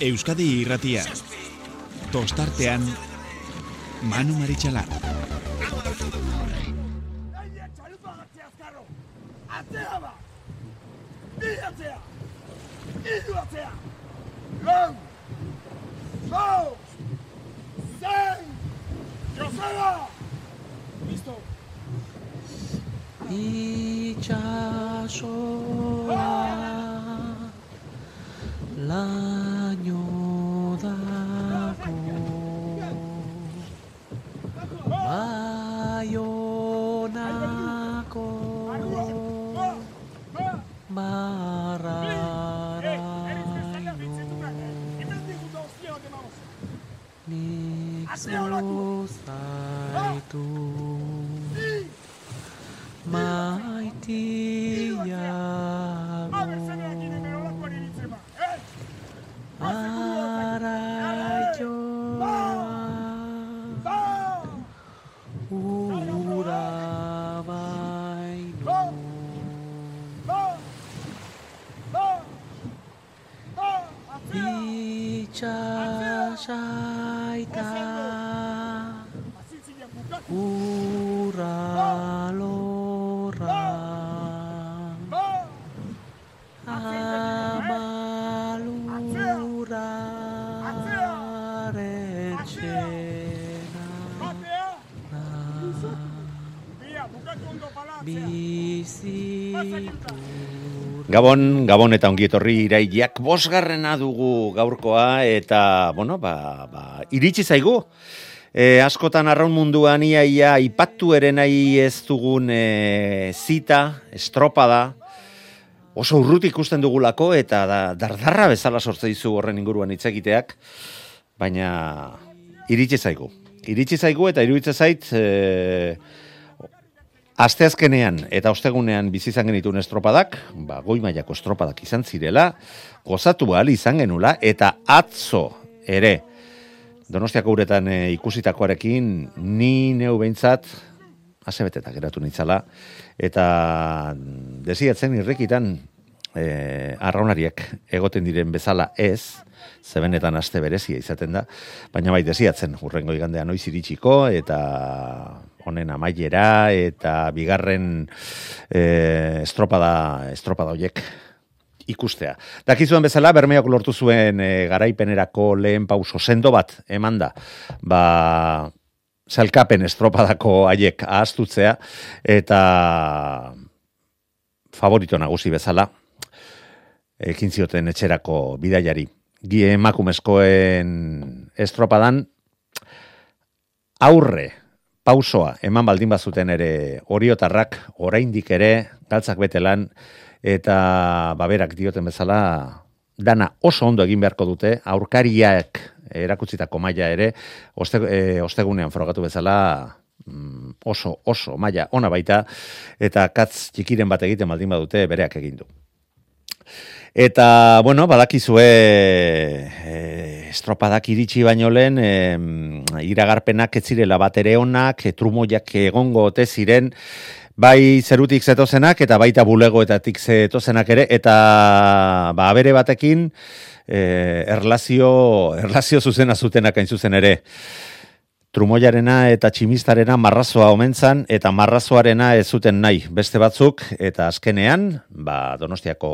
Euskadi irratia. Tostartean, Manu Maritxalar. Atzea ba! Bi atzea! Idu atzea! Lau! Lau! Zein! Joseba! Listo! itxasoa laino Gabon, Gabon eta ongi etorri iraiak bosgarrena dugu gaurkoa eta, bueno, ba, ba, iritsi zaigu. E, askotan arraun munduan iaia ipatu ere nahi ez dugun e, zita, estropada, oso urruti ikusten dugulako eta da, dardarra bezala sortze dizu horren inguruan hitz egiteak, baina iritsi zaigu. Iritsi zaigu eta iruditzen zait, e, Asteazkenean eta ostegunean bizi izan genituen estropadak, ba, goi mailako estropadak izan zirela, gozatu ahal izan genula, eta atzo ere, Donostiako uretan e, ikusitakoarekin, ni neu behintzat, asebetetak geratu nintzala, eta desiatzen irrikitan, e, arraunariak egoten diren bezala ez, zebenetan aste berezia izaten da, baina bai desiatzen, urrengo igandean noiz iritsiko, eta honen amaiera eta bigarren e, estropada estropada hoiek ikustea. Dakizuen bezala Bermeok lortu zuen e, garaipenerako lehen pauso sendo bat emanda. Ba salkapen estropadako haiek ahaztutzea eta favorito nagusi bezala ekin zioten etxerako bidaiari. Gie emakumezkoen estropadan aurre pausoa eman baldin bazuten ere oriotarrak oraindik ere galtzak betelan eta baberak dioten bezala dana oso ondo egin beharko dute aurkariak erakutsitako maila ere oste, e, ostegunean frogatu bezala mm, oso oso maila ona baita eta katz txikiren bat egiten baldin badute bereak egin du. Eta, bueno, badakizue e, estropadak iritsi baino lehen, e, iragarpenak ez zirela bat ere onak, e, trumoiak egongo ote ziren, bai zerutik zetozenak eta baita bulegoetatik zetozenak ere, eta ba, bere batekin e, erlazio, erlazio zuzena zutenak hain zuzen ere. Trumoiarena eta tximistarena marrazoa omentzan eta marrazoarena ez zuten nahi beste batzuk eta azkenean, ba, Donostiako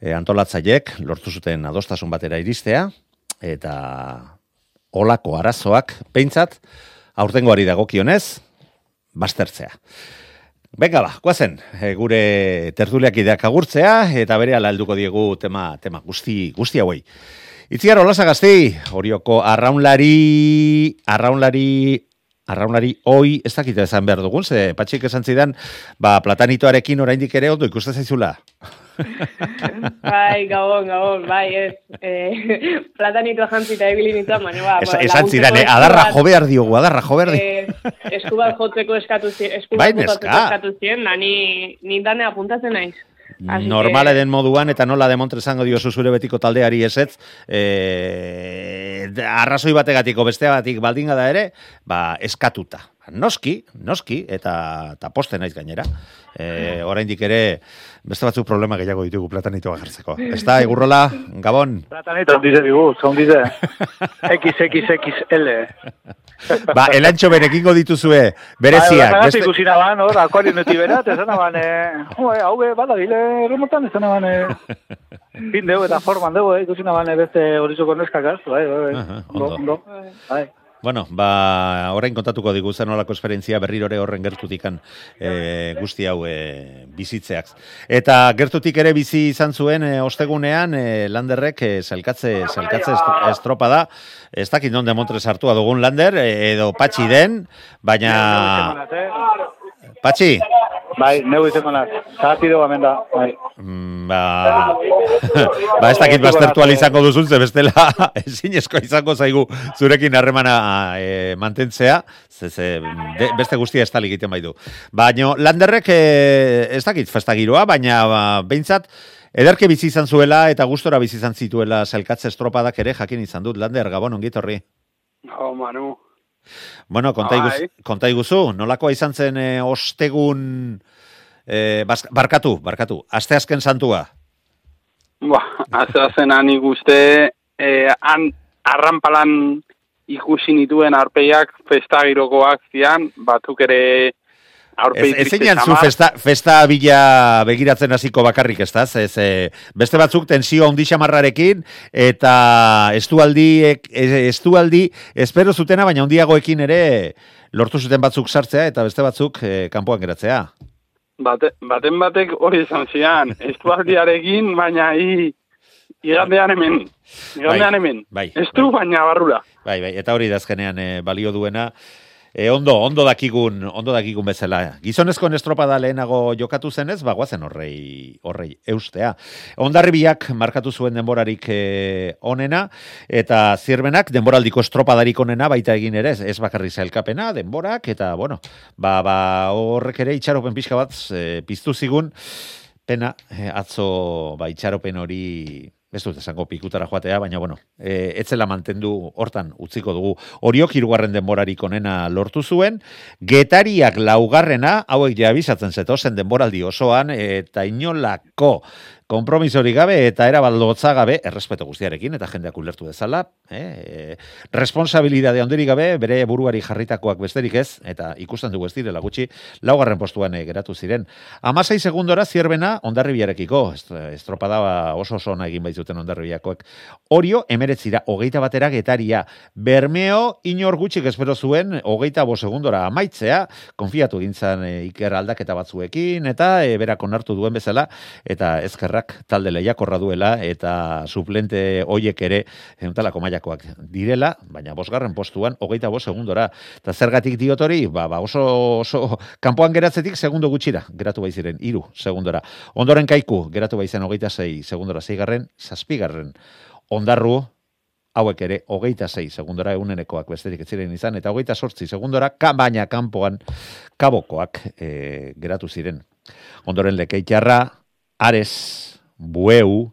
e, antolatzaiek lortu zuten adostasun batera iristea eta olako arazoak peintzat aurtengoari dagokionez baztertzea. Benga ba, guazen, e, gure tertuliak ideak agurtzea eta bere helduko diegu tema, tema guzti, guzti hauei. Itziar olasa gazti, horioko arraunlari, arraunlari, arraunlari oi, ez dakite esan behar dugun, ze patxik esan zidan, ba, platanitoarekin oraindik ere ondo ikusten zaizula. bai, gabon, gabon, bai, ez. Eh, platanitoa jantzita ebili nintzen, baina, ba, Es, esan zidan, eh, adarra jo behar diogu, adarra jo behar diogu. Eh, eskubat jotzeko eskatu zien, eskubat Bai, botatzeko neska. eskatu zien, da ni, ni dane apuntatzen naiz. Normale den moduan eta nola demontre esango diozu zure betiko taldeari esetz, e, arrazoi bategatiko besteagatik baldin da ere, ba, eskatuta. Noski, noski, eta, eta poste naiz gainera. E, oraindik ere, beste batzuk problema gehiago ditugu platanitoa jartzeko. Ez da, egurrola, Gabon? Platanito, dice digu, son dice. XXXL. Ba, elantxo berekingo dituzue, bereziak. Bai, beste- ikusi naban, hor, akuario neti berat, esan naban, eh, hau be, bada, gile, remontan, esan naban, eh, fin deu eta forman deu, eh, ikusi naban, eh, beste horizuko neskakaz, bai, bai, bai, ondo. ondo, bai. Bueno, ba, orain kontatuko digu zen olako esperientzia berrirore horren gertutikan e, guzti hau e, bizitzeak. Eta gertutik ere bizi izan zuen e, ostegunean e, Landerrek e, zelkatze, zelkatze est- estropa da. Ez dakit non demontre sartua dugun Lander, e, edo patxi den, baina... Patxi, Bai, neu izango naz, zahatido gamen da, bai. mm, ba, ba ez dakit baztertu izango duzun, ze bestela ezinezkoa izango zaigu zurekin harremana e, mantentzea, ze, ze, de, beste guztia ez tali egiten baitu. Baina Landerrek e, ez dakit festa giroa, baina ba, behintzat, ederke bizi izan zuela eta gustora bizi izan zituela zelkatze estropadak ere jakin izan dut. Lander, Gabon, ongit horri. Oh, Manu. Bueno, Bai. konta iguzu, nolakoa izan zen e, ostegun... E, bas- barkatu, barkatu, asteazken santua. Ba, azazen nik uste, eh, han arranpalan ikusi nituen arpeiak festa girokoak zian, batzuk ere aurpegi Ez, ez triste zeinan zu festa, festa bila begiratzen hasiko bakarrik, ez da? Ez, e, beste batzuk tensio handi xamarrarekin, eta estualdi, estualdi, espero zutena, baina handiagoekin ere lortu zuten batzuk sartzea, eta beste batzuk e, kanpoan geratzea. Bate, baten batek hori esan zian, estualdiarekin, baina i, igandean hemen, igandean Bai, hemen. bai, Estu, bai. baina barrura. Bai, bai, eta hori da azkenean e, balio duena. E, ondo, ondo dakigun, ondo dakigun bezala. Gizonezko estropada lehenago jokatu zenez, bagoazen horrei, horrei eustea. Ondarribiak markatu zuen denborarik e, onena, eta zirbenak denboraldiko estropadarik onena baita egin ere, ez, bakarri zailkapena, denborak, eta bueno, ba, ba horrek ere itxaropen pixka bat e, piztu zigun, pena, atzo ba, itxaropen hori ez dut esango pikutara joatea, baina bueno, e, etzela mantendu hortan utziko dugu. Oriok hirugarren denborarik onena lortu zuen, getariak laugarrena, hauek ja abisatzen zetozen denboraldi osoan, eta inolako kompromisori gabe eta era baldotza gabe, errespeto guztiarekin, eta jendeak ulertu dezala, eh, responsabilidade handirik gabe, bere buruari jarritakoak besterik ez, eta ikusten dugu ez direla gutxi, laugarren postuan eh, geratu ziren. Amasei segundora zierbena ondarribiarekiko, est- estropada oso oso egin baitzuten ondarribiakoek. Orio, emeretzira, hogeita batera getaria. Bermeo, inor gutxik espero zuen, hogeita bo segundora amaitzea, konfiatu gintzan e, iker aldaketa batzuekin, eta e, berak onartu duen bezala, eta ezkerrak talde lehiakorra duela, eta suplente hoiek ere, entalako mailakoak direla, baina bosgarren postuan, hogeita bo segundora. Eta zergatik diotori, ba, ba oso, oso, kanpoan geratzetik segundo gutxira, geratu baiziren, iru segundora. Ondoren kaiku, geratu baizen hogeita sei segundora, zeigarren, zazpigarren. Ondarru, hauek ere, hogeita sei segundora egunenekoak besterik ez ziren izan, eta hogeita sortzi segundora, ka, baina kanpoan kabokoak e, geratu ziren. Ondoren lekeitxarra, Ares, Bueu,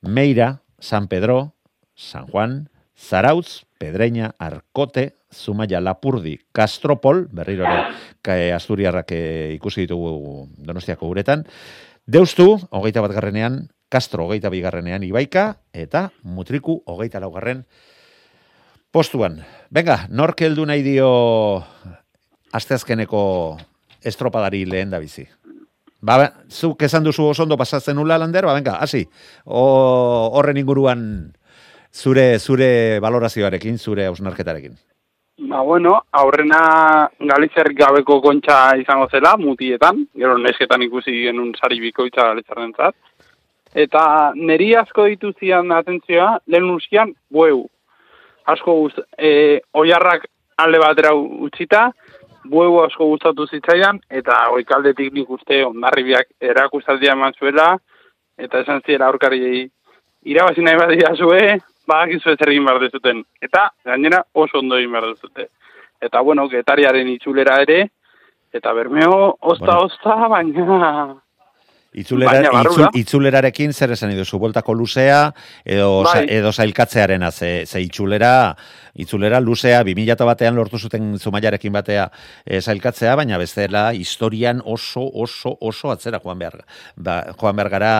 Meira, San Pedro, San Juan, Zarautz, Pedreña, Arkote, Zumaia, Lapurdi, Castropol, berriro ere ka- Asturiarrak eh, ikusi ditugu Donostiako uretan, Deustu, hogeita bat garrenean, Castro, hogeita bigarrenean, Ibaika, eta Mutriku, hogeita laugarren postuan. Venga, nork heldu nahi dio asteazkeneko estropadari lehen da bizi. Ba, ba, zuk esan duzu oso ondo pasatzen nula, Lander, ba, venga, hasi. Horren inguruan zure zure valorazioarekin, zure ausnarketarekin. Ba, bueno, aurrena galitzerrik gabeko kontxa izango zela, mutietan, gero nesketan ikusi genuen sari bikoitza galitzarren zat. Eta neri asko ditu zian atentzioa, lehen usian, bueu. Asko gust, e, oiarrak alde batera utzita, bueu asko gustatu zitzaidan, eta oikaldetik nik uste ondarribiak erakustaldia eman zuela, eta esan ziela aurkariei irabazi nahi badia zue, badakizu ez egin behar dezuten. Eta, gainera, oso ondo egin behar dezute. Eta, bueno, getariaren itzulera ere, eta bermeo, osta, Bueno. osta, baina... Itzulera, Baina barrura. itzul, itzulerarekin zer esan duzu, bueltako luzea edo, Bai. sa, edo zailkatzearena, ze, ze itzulera, itzulera luzea, 2000 batean lortu zuten zumaiarekin batea e, zailkatzea, baina bestela historian oso, oso, oso atzera joan behar, ba, joan behar gara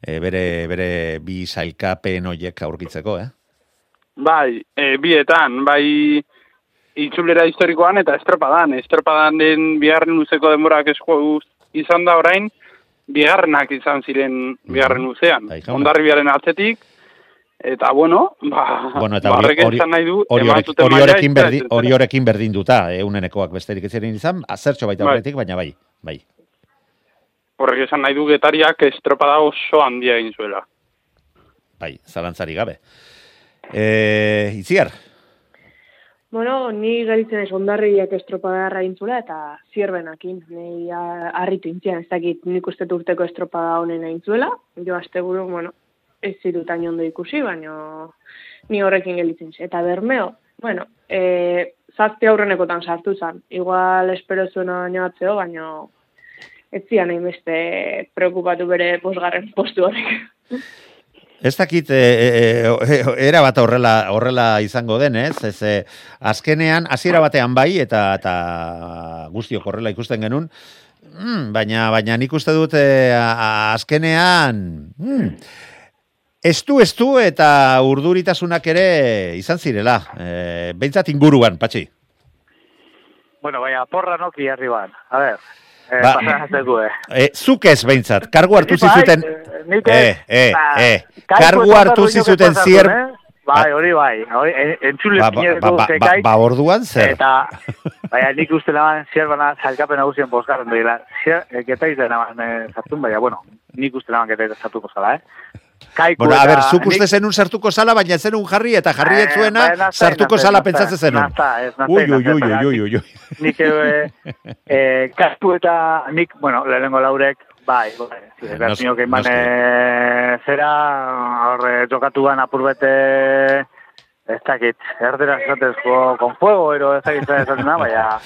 e, bere, bere bi zailkapen hoiek aurkitzeko, eh? Bai, e, bietan, bai itzulera historikoan eta estropadan. Estropadan den bigarren luzeko denborak esko izan da orain, bigarrenak izan ziren bigarren luzean. Bai. Ondarribiaren atzetik, eta bueno, ba, Bueno, eta ba, hori, hori, nahi du, hori, horrekin, berdi, etcétera. hori horrekin berdinduta, eh, besterik ez ziren izan, azertxo baita Bai. horretik, baina bai, bai. Horrek esan nahi du getariak estropada oso handia egin zuela. Bai, zalantzari gabe. E, itziar, Bueno, ni geritzen ez ondarriak estropada intzula eta zierbenakin. Nei harritu intzian, ez dakit nik uste urteko estropada honen aintzuela. Jo asteburu, bueno, ez zirutan ondo ikusi, baina ni horrekin gelitzen ze. Eta bermeo, bueno, e, zazpi aurrenekotan sartu zen. Igual espero zuena baino atzeo, baina ez zian hainbeste preokupatu bere posgarren postu horrek. Ez dakit, e, e, era bat horrela, horrela izango den, ez? Ez, e, azkenean, hasiera batean bai, eta, eta guztiok horrela ikusten genuen, mm, baina, baina nik uste dut e, azkenean, mm, estu, estu eta urduritasunak ere izan zirela. E, Behintzat inguruan, patxi. Bueno, baina porra noki arriban. A ver, eh, Ba- pasatzeko, eh. E, zuk ez behintzat, kargu hartu bai, zizuten, eh, nik eh, eh, Ba, eh, kargu hartu zizuten zier, eh? Bai, hori bai, hori, en- entzule ba, ba, ba, ba, zekaik, ba, orduan zer? Eta, baina nik uste laban, zier bana zalkapen nagusien bosgarren dira. Zier, eh, getaiz dena ban eh, sartun, baina, bueno, nik uste laban getaiz sartuko zala, eh? Kaiku Bueno, a ber, zuk uste zenun sartuko zala, baina ez zenun jarri eta jarri ez Eh, zuena nazte, sartuko zala nazte, pentsatzen zenun. nazte, ez, nazte, Ui, ui, ui, ui, ui, ui. nik eh, eh, kastu eta nik, bueno, lehenengo laurek, bai, bai, Eh, bertinok eman eh, zera, horre, jokatuan apurbete, ez dakit, erdera esatezko, con fuego, ero ez dakit zer esaten da, baina,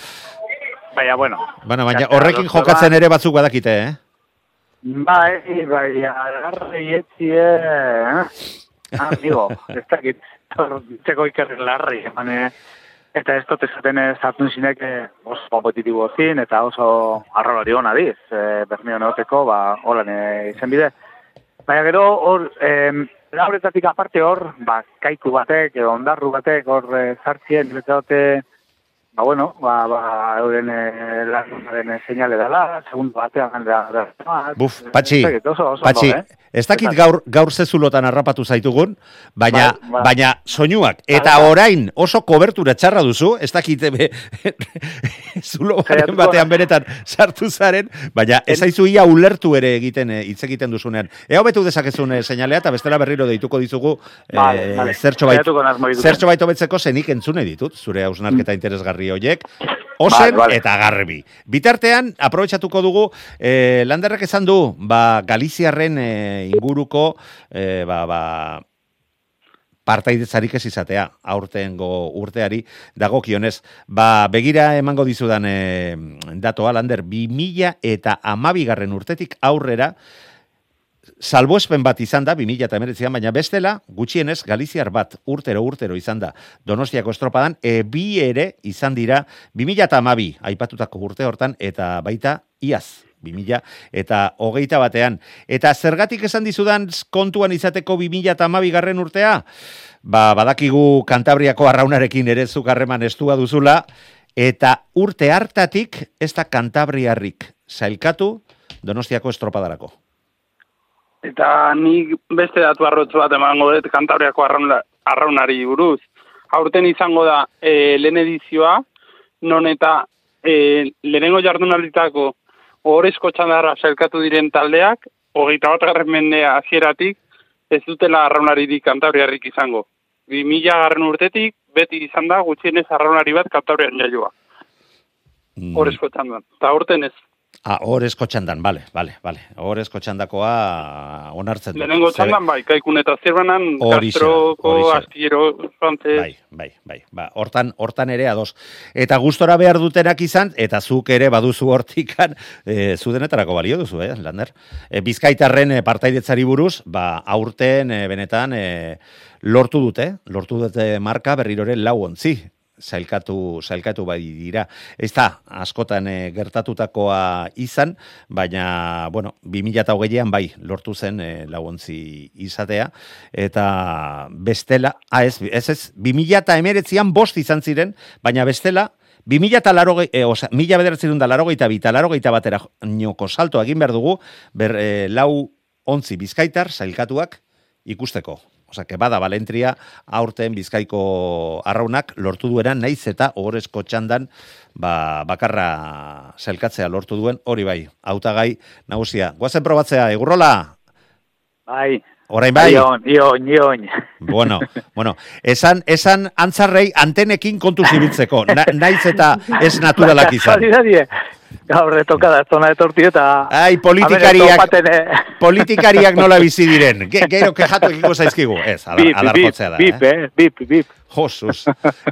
baina, bueno. Bueno, baina horrekin jokatzen ere batzuk badakite, eh? Bai, bai, agarri etzie, eh? Amigo, ez dakit, hor, txeko ikerri larri, eman, eh, eta ez dut esaten eh, sartun zinek eh, oso kompetitibo zin, eta oso arrolari hona diz, eh, Bermeo neoteko, ba, holan eh, izen bide. Baina gero, hor, eh, lauretatik aparte hor, ba, kaiku batek, edo ondarru batek, hor eh, sartzien, niretzate, ba, bueno, ba, ba, euren eh, lanaren eh, seinale dela, segundo batean da, da, da, Buf, patxi, ez oso, oso patxi, ondo, eh? ez dakit gaur, gaur zezulotan harrapatu zaitugun, baina, Bai, bai. baina soinuak, eta Bai, bai. orain oso kobertura txarra duzu, ez dakit ebe, zulo baren Saiatuko batean da. benetan sartu zaren, baina ez aizu ia ulertu ere egiten, eh, hitz egiten duzunean. Ea hobetu dezakezun eh, seinalea, eta bestela berriro deituko dizugu Vale, eh, vale. zertxo bait, zertxo bait hobetzeko zenik entzune ditut, zure hausnarketa interesgarri hoiek, osen Vale, vale. eta garbi. Bitartean, aprobetsatuko dugu, eh, Landerrek esan du, ba, Galiziarren eh, inguruko, eh, ba, ba, partaidetzarik ez izatea, aurtengo urteari dagokionez. Ba, begira emango dizudan e, datoa, Lander, 2000 eta amabigarren urtetik aurrera, salbuespen bat izan da, 2000 eta emeretzean, baina bestela, gutxienez, Galiziar bat urtero urtero izan da, Donostiako estropadan, e, bi ere izan dira, 2000 eta amabi, aipatutako urte hortan, eta baita, iaz, 2000 eta hogeita batean. Eta zergatik esan dizudan kontuan izateko 2000 eta amabi garren urtea, ba, badakigu Kantabriako arraunarekin ere zuk harreman estua duzula, eta urte hartatik ez da Kantabriarrik zailkatu Donostiako estropadarako. Eta nik beste datu arrotz bat emango dut kantabriako arrauna, arraunari buruz. Aurten izango da e, lehen edizioa, non eta e, lehenengo jardunalditako ohorezko txandarra sailkatu diren taldeak, hogeita bat garren mendea hasieratik ez dutela arraunaririk kantabriarrik izango. 2000 garren urtetik, beti izan da gutxienez arraunari bat kantabrian jaioa. Mm. Horezko txandan. Eta aurten ez. Ah, horrezko txandan, bale, bale, bale. Horrezko txandakoa onartzen dut. Lehenengo txandan bai, kaikun eta da, Castroko, astillero, frantez, Bai, bai, bai. Ba, hortan, hortan ere ados. Eta gustora behar dutenak izan, eta zuk ere baduzu hortikan, e, zu denetarako balio duzu, eh, Lander? E, Bizkaitarren e, partaidetzari buruz, ba, aurten, e, benetan, e, lortu dute, lortu dute marka berrirore lau ontzi, sailkatu, sailkatu bai dira. Ez da, askotan e, gertatutakoa izan, baina, bueno, 2008an bai, lortu zen e, lauontzi izatea, eta bestela, ah, ez, ez, ez, 2008an bost izan ziren, baina bestela, 2000 eta laro, e, oza, mila bederatzen da laro gehieta bita, laro gehieta batera nioko salto egin behar dugu, ber, e, lau ontzi bizkaitar, sailkatuak ikusteko. Osa, que bada balentria aurten bizkaiko arraunak lortu duena, naiz eta ohorezko txandan ba, bakarra zelkatzea lortu duen, hori bai, hautagai nagusia. Guazen probatzea, egurrola? Bai. Orain bai? Ion, ion, ion. Bueno, bueno, esan, esan antzarrei antenekin kontu zibiltzeko, na, naiz eta ez naturalak izan. Gaur etoka da zona etorti eta... Ai, politikariak, politikariak nola bizi diren. Ge, gero kejatu ekiko zaizkigu. Ez, adar, Bip, bip, adarjotzea da. bip, eh? eh? Bip, bip. Josuz.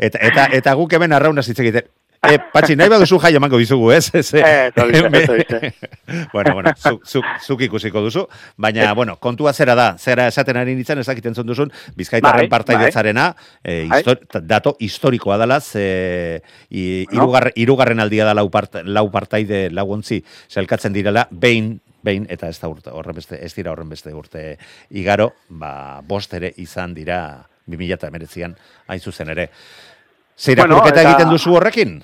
Eta, eta, eta guk hemen arrauna hitz egiten. E, patxi, nahi baduzu jai emango dizugu, ez? ez Eh, ez ez bueno, bueno, zuk, zuk, zuk ikusiko duzu, baina, bueno, kontua zera da, zera esaten ari nintzen, ezakiten zon duzun, bizkaitarren Bai, partaidetzarena, eh, Bai. histori, dato historikoa dela, ze, i, No. irugarren, aldia da lau, part, lau partaide laguntzi zelkatzen direla, behin, behin, eta ez da urte, horren beste, ez dira horren beste urte igaro, ba, bost ere izan dira 2019an hain zuzen ere. Zeira Bueno, eta- egiten duzu horrekin?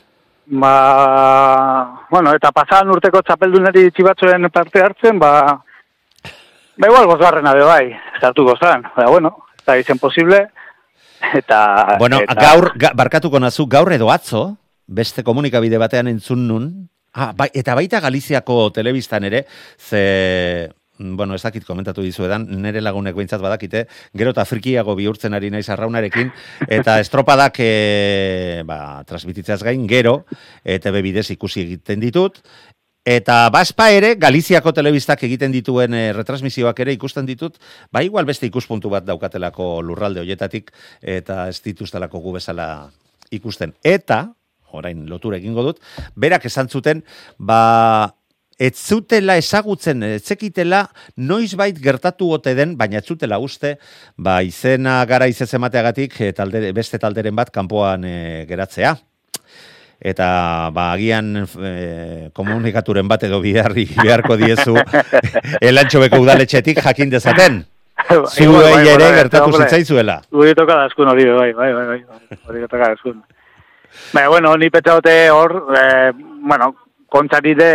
Ba, bueno, eta pasadan urteko txapeldunari txibatzuen parte hartzen, ba, ba igual gozgarrena be bai, sartuko zan. Ba, bueno, eta izen posible, eta... Bueno, eta, gaur, ga, barkatuko nazu, gaur edo atzo, beste komunikabide batean entzun nun, ah, bai, eta baita Galiziako telebistan ere, ze, bueno, ez dakit komentatu dizuedan, nere lagunek behintzat badakite, gero eta frikiago bihurtzen ari naiz arraunarekin, eta estropadak e, ba, transmititzeaz gain, gero, eta bebidez ikusi egiten ditut, Eta baspa ere, Galiziako telebistak egiten dituen e, retransmisioak ere ikusten ditut, ba igual beste ikuspuntu bat daukatelako lurralde hoietatik, eta ez dituztelako gu bezala ikusten. Eta, orain lotura egingo dut, berak esan zuten, ba, ez zutela ezagutzen, ez zekitela noizbait gertatu ote den, baina ez zutela uste, ba, izena gara izez emateagatik e, talde, beste talderen bat kanpoan e, geratzea eta ba agian e, komunikaturen bat edo biharri beharko diezu elantxobeko udaletxetik jakin dezaten. Zuei ere gertatu zitzaizuela. Guri toka da eskun hori, bai, bai, bai, bai, hori toka da eskun. Baina, bueno, ni petxaute hor, eh, bueno, kontzari de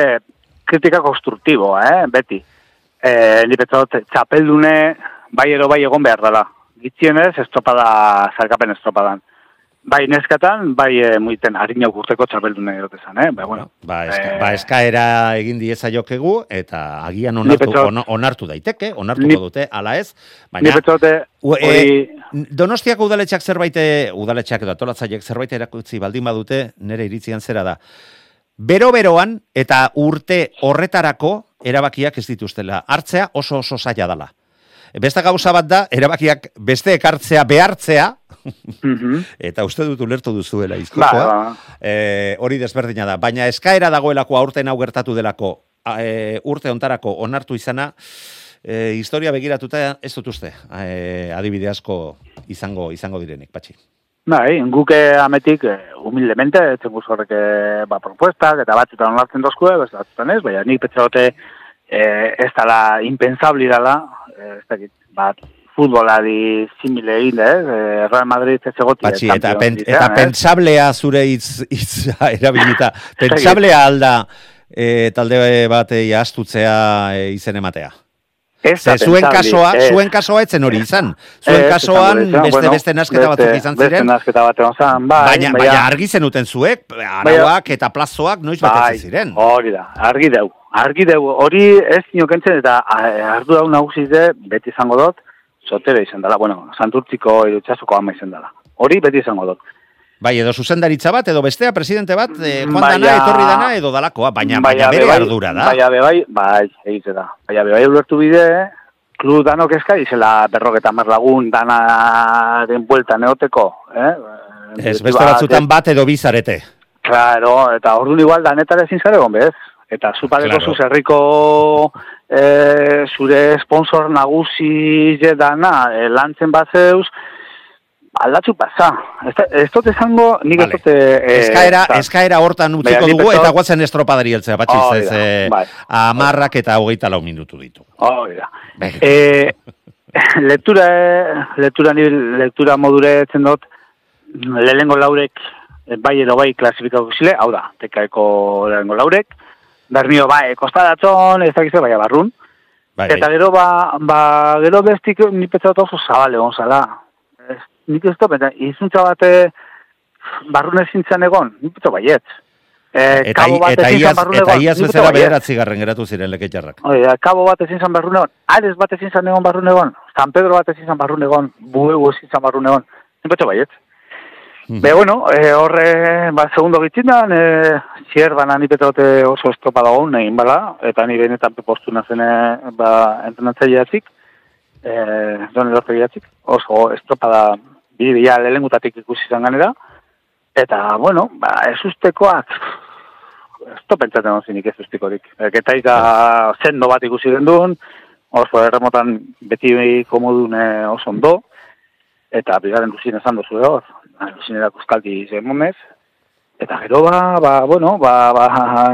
kritika konstruktiboa, eh, beti. Eh, ni petxaute txapeldune bai edo bai egon behar dela. Gitzienez, estropada, zarkapen estropadan. Bai neskatan, bai e, muiten harina urteko txapeldune erotezan, eh? Ba, bueno, Ba, eska, Eh, ba eskaera egin dieza jokegu, eta agian Ni onartu, on, onartu daiteke, onartuko Ni- dute, ala ez, ni baina... U- e, hori... Donostiako udaletxeak zerbait, e, udaletxeak edo atolatzaiek zerbait erakutsi baldin badute, nere iritzian zera da. Bero-beroan eta urte horretarako erabakiak ez dituztela. Hartzea oso oso zaila dela. Beste gauza bat da, erabakiak beste ekartzea behartzea, Mhm. eta uste dut ulertu duzuela izkokoa, ba. e, hori desberdina da. Baina eskaera dagoelako aurten hau gertatu delako, e, urte ontarako onartu izana, e, historia begiratuta ez dut uste, e, adibide asko izango izango direnik, patxi. Bai, guke ametik, eh, humildemente, etzen guz horrek eh, ba, propuestak, eta batzutan onartzen dozkue, beste batzutan ez, baina nik petxagote eh, ez dala impensabli dala, eh, ez dakit, bat, futbolari simile egin, ez? Eh, Real Madrid ez egotia. Patxi, eta, Champions pen, eta pentsablea zure hitz, hitza erabilita, pentsablea alda e, talde batei astutzea e, izen ematea. Ez da Ze zuen kasoa, ez. zuen kasoa etzen hori izan. Zuen Ez, kasoan esango beste izan, beste nasketa batzuk izan ziren, Beste nasketa bat zan, bai. baina, baina argi zenuten zuek, arauak eta plazoak noiz bai, betetzen ziren. hori da, argi deu. Argi deu, hori ez niokentzen eta ardu hau nagusiz de, beti izango dut, sotero izan dela, bueno, santurtziko irutxasuko ama izan dela. Hori beti izango dut. Bai, edo zuzendaritza bat, edo bestea, presidente bat, eh, joan Baina- dana, etorri dana, edo dalakoa, baina, baina be bere ardura da. Baina be bai, egize da. Baina be bai ulertu bide, klub danok eska, izela berroketa mar lagun dana den bueltan eoteko, eh? Ez, beste batzutan bat edo bizarete. Claro, eta orduan igual danetara ezin zare egon bez. Eta zupadeko Claro. zuz herriko e, zure sponsor nagusi dana e, lantzen bat zeuz, aldatzu pasa. Ez, dut esango, nik Vale. ez dut... E, Eskaera, eta- eskaera hortan utziko dugu, pentsat- eta guatzen estropadari heltzea, batxiz, Hori ez, eh, bai. amarrak eta hogeita lau minutu ditu. Hori da. Venga. E, lektura, lektura, ni, lektura modure etzen dut, lehenengo laurek, eh, bai edo bai klasifikako zile, hau da, tekaeko lehenengo laurek, Bernio bai, kostadatzon, ez dakizu, bai, barrun. Bai, Eta bai. gero ba, ba gero bestik ni petza dut oso zabale egon zala. Ez, nik ez dut, eta izuntza bate barrun ezintzen egon, nik petza baiet. E, Eta, kabo bat eta iaz, zan barrun eta iaz bezala bederatzi garren geratu ziren leketxarrak. Hori da, kabo bat ezin zan barrun egon, Ares bat ezin zan egon barrun egon, San Pedro bat ezin zan barrun egon, Bueu ezin zan barrun egon, nik petza baiet. Mhm. Be, bueno, e, horre, ba, segundo gitzindan, e, zier, bana ni petrote oso estropa dagoen, egin bala, eta ni benetan postu nazene, ba, entrenatzaileatik, e, don elortegiatik, oso estropa da, bi bila lehengutatik ikusi izan ganera, eta, bueno, ba, ez ustekoak, ez pentsatzen hon zinik ez ustikorik. Eta da zendo bat ikusi genduen, oso erremotan beti komodun e, oso ondo, eta bigarren duzin esan dozu hor, duzinera kuskaldi zemonez, eta gero ba, ba, bueno, ba, ba,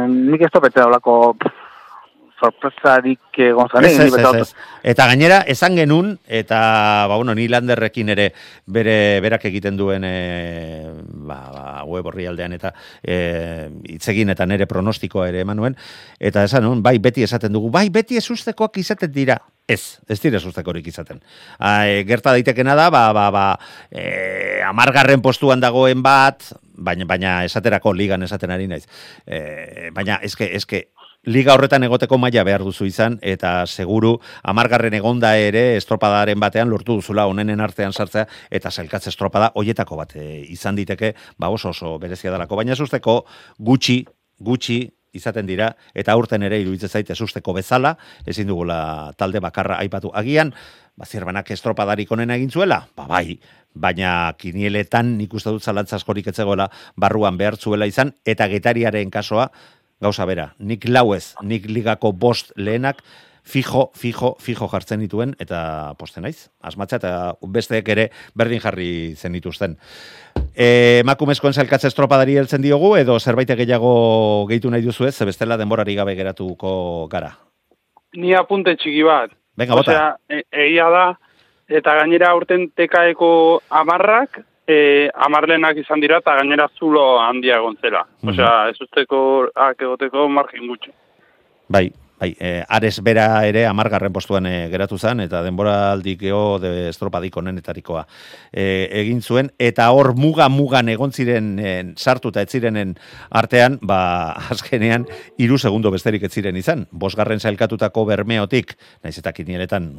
nik ez topetzen olako sorpresarik egon zanik. Ez, ez, ez, betot- ez. Eta gainera, esan genuen, eta, ba, bueno, ni landerrekin ere bere, berak egiten duen e, ba, ba, web horri aldean eta e, itzegin eta nere pronostikoa ere eman nuen, eta esan nuen, bai, beti esaten dugu, bai, beti ez ustekoak izaten dira. Ez, ez dira sustekorik izaten. A, e, gerta daitekena da, ba, ba, ba, e, amargarren postuan dagoen bat, baina, baina esaterako ligan esaten ari naiz. E, baina, eske, eske, liga horretan egoteko maila behar duzu izan, eta seguru amargarren egonda ere estropadaren batean lortu duzula onenen artean sartzea, eta zelkatze estropada hoietako bat e, izan diteke, ba oso oso berezia dalako. Baina zuzteko gutxi, gutxi izaten dira, eta aurten ere iruditzen zaite zuzteko bezala, ezin dugula talde bakarra aipatu. Agian, ba, zirbanak estropadarik onena egin zuela? Ba, bai, baina kinieletan nik uste dut zalantza askorik etzegoela barruan behar zuela izan, eta getariaren kasoa, gauza bera, nik lauez, nik ligako bost lehenak, fijo, fijo, fijo jartzen dituen, eta posten naiz, asmatza, eta besteek ere berdin jarri zen dituzten. E, emakumezkoen zelkatze estropadari heltzen diogu, edo zerbait gehiago gehitu nahi duzu ez, bestela denborari gabe geratuko gara. Ni apunte txiki bat. Venga, bota. Osea, e- egia da, eta gainera urten tekaeko amarrak, e, amarlenak izan dira, eta gainera zulo handia egon zela. Mhm. Osea, ez usteko, egoteko margin gutxi. Bai, bai, e, Ares bera ere amargarren postuan e, geratu zen, eta denbora aldikeo de estropadik onenetarikoa e, egin zuen, eta hor muga-mugan egon ziren e, sartuta ez zirenen artean, ba, azkenean, iru segundo besterik ez ziren izan. Bosgarren zailkatutako bermeotik, naiz eta kinieletan,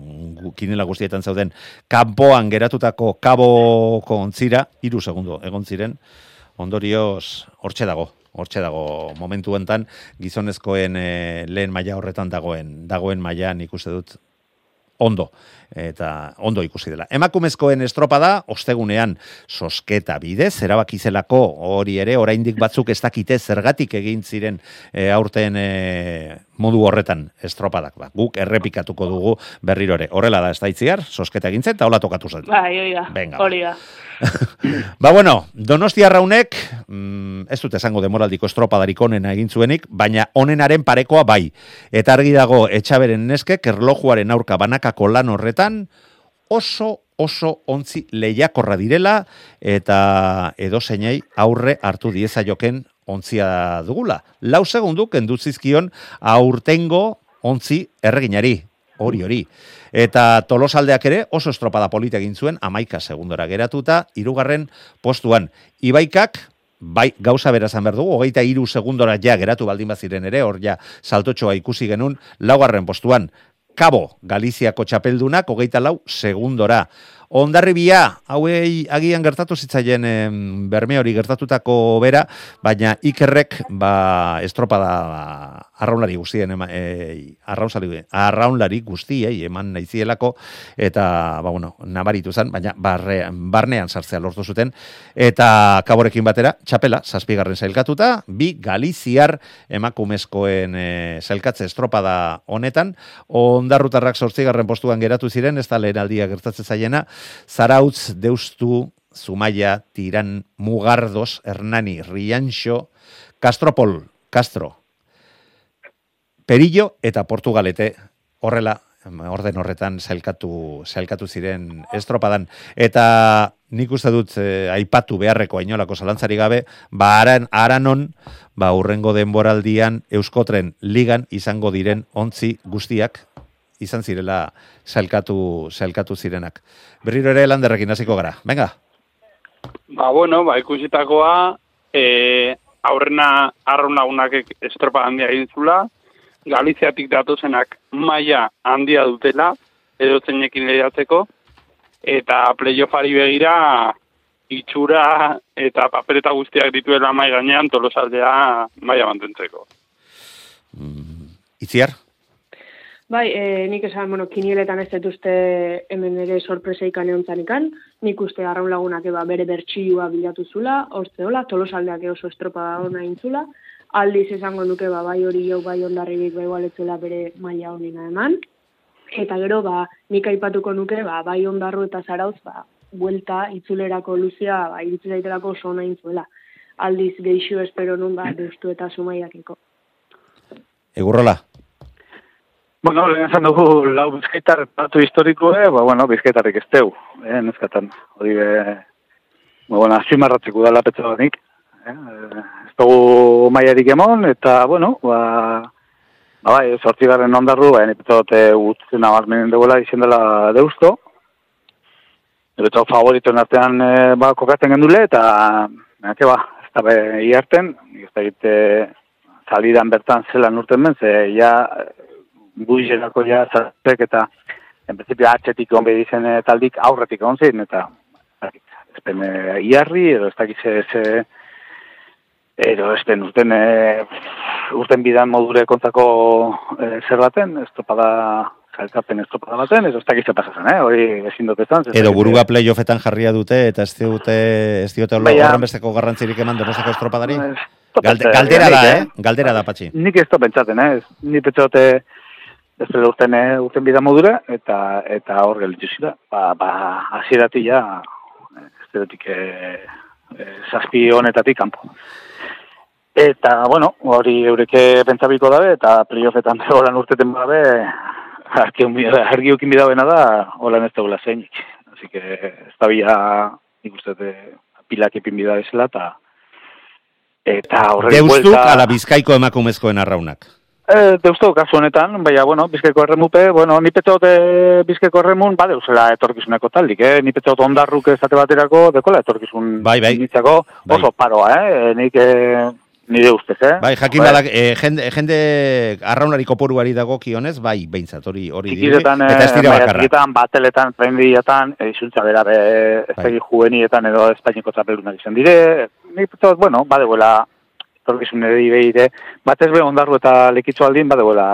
kiniela guztietan zauden, kanpoan geratutako kaboko ontzira, iru segundo egon ziren, ondorioz, hortxe dago, hortxe dago momentu hontan gizonezkoen eh, lehen maila horretan dagoen dagoen mailan ikuste dut ondo eta ondo ikusi dela. Emakumezkoen estropada ostegunean sosketa bidez erabaki zelako hori ere oraindik batzuk ez dakite zergatik egin ziren e, aurten e, modu horretan estropadak. Ba, guk errepikatuko dugu berriro ere. Horrela da ez da itziar, sosketa egin zen eta hola tokatu zen. Bai, hori da. Venga. Hori da. Ba bueno, Donostia raunek, mm, ez dut esango demoraldiko estropadarik onena egin zuenik, baina onenaren parekoa bai. Eta argi dago etxaberen neskek erlojuaren aurka banakako lan horretan oso oso ontzi lehiakorra direla eta edo aurre hartu dieza joken ontzia dugula. Lau segundu kendu zizkion aurtengo ontzi erreginari. Hori, hori. Eta tolosaldeak ere oso estropada polita egin zuen, amaika segundora geratuta, irugarren postuan. Ibaikak, bai, gauza berazan behar dugu, hogeita iru segundora ja geratu baldin baziren ere, hor ja saltotxoa ikusi genuen, laugarren postuan. Kabo, Galiziako txapeldunak, hogeita lau segundora. Ondarribia, hauei agian gertatu zitzaien em, berme hori gertatutako bera, baina ikerrek ba, estropada ba, arraunlari guztien, ema, e, arraunlari, arraunlari guztiei eman naizielako, eta, ba, bueno, nabaritu zen, baina barre, barnean sartzea lortu zuten, eta kaborekin batera, txapela, zazpigarren zailkatuta, bi Galiziar emakumezkoen e, zailkatze estropada honetan, ondarrutarrak sortzigarren postuan geratu ziren, ez da lehen aldia gertatzen zaiena, Zarautz, Deustu, Zumaia, Tiran, Mugardos, Hernani, Rianxo, Castropol, Castro, Perillo eta Portugalete. Horrela orden horretan zailkatu, zailkatu ziren estropadan. Eta nik uste dut eh, aipatu beharreko ainolako zalantzari gabe, ba aran, aranon, ba urrengo denboraldian Euskotren ligan izango diren ontzi guztiak izan zirela zailkatu, zailkatu zirenak. Berriro ere landerrekin hasiko gara. Venga. Ba, bueno, ba, ikusitakoa, e, aurrena arraunagunak estropa handia egin zula, Galiziatik datozenak maila handia dutela, edo zeinekin lehiatzeko, eta playoffari begira itxura eta papereta guztiak dituela mai gainean tolosaldea maila mantentzeko. Mm, itziar? Bai, e, nik esan, bueno, kinieletan ez dituzte hemen ere sorpresa ikan eontzan ikan, nik uste arraun lagunak eba bere bertxilua bilatu zula, orte hola, tolosaldeak oso estropa hona intzula, aldiz esango nuke ba, bai hori jau bai ondarribik bai gualetzela bere maila honena eman, eta gero, ba, nik aipatuko nuke, ba, bai ondarru eta zarauz, ba, buelta itzulerako luzea, ba, iritzu daitelako oso ona intzuela. Aldiz geixo espero nun, ba, deustu eta sumaiakiko. Egurrola? Bueno, lehen esan dugu lau bizkaitar batu historikoe, ba, bueno, bizkaitarrik ez teu, eh, neskatan. Hori, eh, ba, bueno, azimarratzeko da lapetza banik. Eh, ez dugu maiarik emon, eta, bueno, ba, ba, bai, sortzigarren ondarru, ba, nipetot gutzen abarmenen dugula izen dela deusto. Eta favoritoen artean, eh, ba, kokatzen gendule, eta, nake, ba, ez da be, iarten, ez da egite, salidan bertan zelan urten ben, ze, ja, buizelako ja zartek eta en principio atxetik onbe dizen eh, taldik aurretik egon zein eta ezpen e, iarri edo ez dakiz ez edo ezpen urten e, urten bidan modure kontzako e, zer baten estropada zailkapen estropada baten edo ez dakiz pasazen, eh? hori ezin dut ezan edo buruga playoffetan jarria dute eta ez dute ez diote horren besteko garrantzirik eman donosako estropadari Galde, galdera da, eh? Galdera da, patxi. Nik ez da pentsaten, eh? Ni pentsaten, ez dut urten, eh, urten bida modura, eta eta hor gelitu zira. Ba, ba, azierati ja, ez dut e, zazpi honetatik kanpo. Eta, bueno, hori eureke pentsabiko dabe, eta playoffetan holan urteten babe, argi ukin bidabena da, holan ez da zeinik. Así que, ez da bila, ikustete, pilak epin bida bezala, eta eta horren Deustuk ala bizkaiko emakumezkoen arraunak. E, deusto, kasu honetan, baina, bueno, bizkaiko erremupe, bueno, ni petot e, bizkaiko erremun, ba, deusela etorkizuneko taldik, eh? Ni petot ondarruk ezate baterako, dekola etorkizun bai, bai. Nitzako, oso bai. paroa, eh? Nik, e, nire ustez, eh? Bai, jakin bai. balak, e, jende, jende arraunari koporuari dago kionez, bai, behintzat, hori hori dire, eta ez dira bakarra. Ikizetan, bateletan, prendietan, edizultza bera, e, ez bai. juvenietan edo espainiko tzapelunak izan dire, nik petot, bueno, badegoela, etorkizun ere dibeire, bat ez be ondarru eta lekitzu aldin, bat egoela,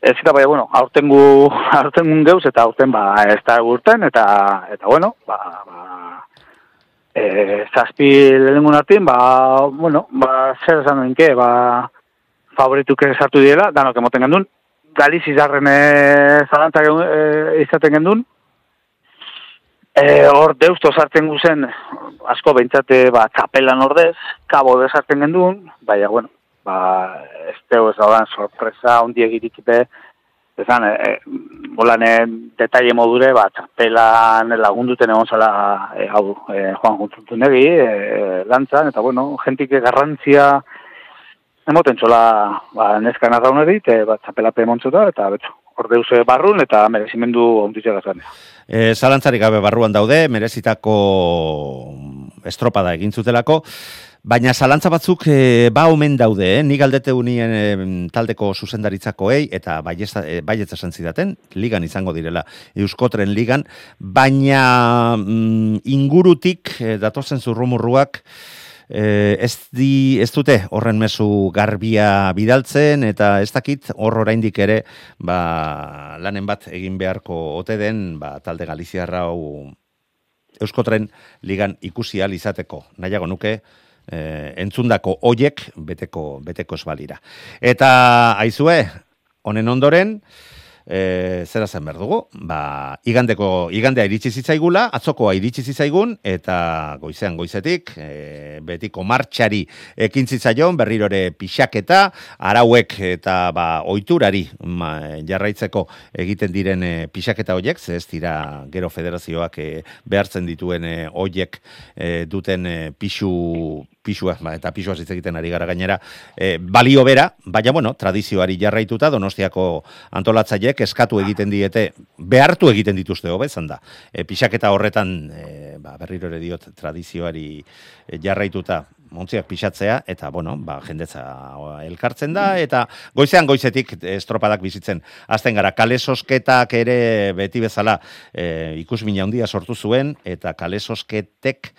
ez eta bai, bueno, aurten gu, aurten gun geuz, eta aurten ba, ez da gurten, eta, eta bueno, ba, ba, e, zazpi lehengun artin, ba, bueno, ba, zer esan duen ba, favorituke sartu diela, danok emoten gendun, Galiz izarren e, zalantzak e, izaten gendun, E, hor deusto sartzen guzen, asko behintzate, ba, txapelan ordez, kabo de sartzen gendun, baina, bueno, ba, ez teo ez da sorpresa, ondi egirikipe, ezan, e, bolan, e, detaile modure, ba, txapelan lagunduten egon zala, e, hau, e, joan juntzuntu negi, e, lantzan, eta, bueno, jentik garrantzia, emoten txola, ba, neskan arrauneri, e, ba, txapelape montzuta, eta, betxo, ordeuse barrun eta merezimendu onditxe gazan. E, zalantzarik gabe barruan daude, merezitako estropada egin zutelako, Baina zalantza batzuk e, ba omen daude, eh? nik aldete unien e, taldeko zuzendaritzakoei, eta baietza esan zidaten, ligan izango direla, Euskotren ligan, baina mm, ingurutik e, datozen zurrumurruak, e, ez, di, ez dute horren mezu garbia bidaltzen, eta ez dakit hor oraindik ere ba, lanen bat egin beharko ote den ba, talde Galiziarra hau Euskotren ligan ikusi izateko. Nahiago nuke, eh, entzundako hoiek beteko beteko esbalira. Eta aizue, honen ondoren, e, zera zen behar dugu, ba, igandeko, igandea iritsi zitzaigula, atzokoa iritsi zitzaigun, eta goizean goizetik, e, betiko martxari ekin zitzaion, berrirore pixaketa, arauek eta ba, oiturari ma, jarraitzeko egiten diren e, pixaketa horiek, ez dira gero federazioak e, behartzen dituen e, horiek e, duten e, pixu pisua, ba, eta pisua hitz egiten ari gara gainera, e, balio bera, baina bueno, tradizioari jarraituta Donostiako antolatzaileek eskatu egiten diete, behartu egiten dituzte hobezan da. E, pixaketa horretan, e, ba, berriro ere diot, tradizioari e, jarraituta montziak pixatzea, eta, bueno, ba, jendetza elkartzen da, eta goizean goizetik estropadak bizitzen. Azten gara, kale sosketak ere beti bezala e, ikusmina handia sortu zuen, eta kale sosketek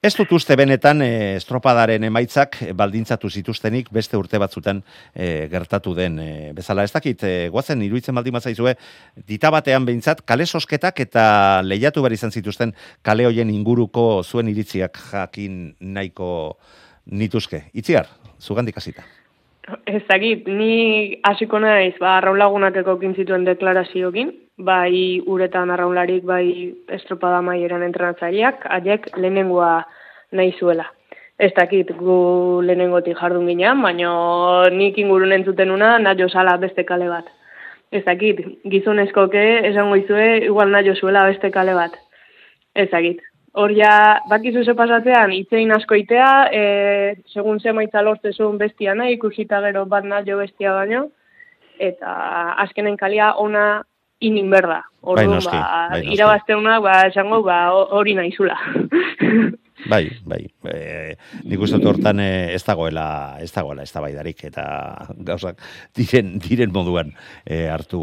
Ez dut uste benetan e, estropadaren emaitzak baldintzatu zituztenik beste urte batzutan e, gertatu den e, bezala. Ez dakit, e, guazen iruditzen baldin mazaizue, dita batean behintzat, kale sosketak eta lehiatu behar izan zituzten kale hoien inguruko zuen iritziak jakin nahiko nituzke. Itziar, zugandik hasita. Ez dakit, ni hasiko naiz, ba, arraulagunak ekokin zituen deklaraziokin, bai uretan arraunlarik, bai estropada maieran entrenatzaileak, haiek lehenengoa nahi zuela. Ez dakit gu lehenengotik jardun ginean, baina nik ingurun entzuten una nahi sala beste kale bat. Ez dakit, gizonezkoke esango izue, igual nahi zuela beste kale bat. Ez dakit. Hor ja, bakizu ze pasatzean, itzein asko itea, e, segun ze maitza lortzezun bestia nahi, ikusita gero bat nahi bestia baino, eta azkenen kalia ona inin berda. Bai, noski, ba, bai, irabazteuna, ba, esango, ba, hori nahizula. bai, bai. E, nik uste hortan e, ez dagoela, ez dagoela, ez da baidarik, eta gauzak diren, diren moduan e, hartu,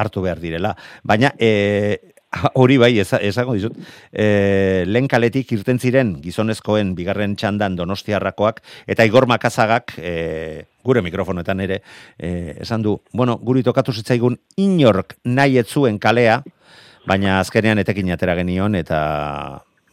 hartu behar direla. Baina, e, hori bai, esango dizut, e, lehen kaletik irten ziren gizonezkoen bigarren txandan donostiarrakoak, eta igor makazagak, e, gure mikrofonetan ere, e, esan du, bueno, guri tokatu zitzaigun inork nahi etzuen kalea, baina azkenean etekin atera genion, eta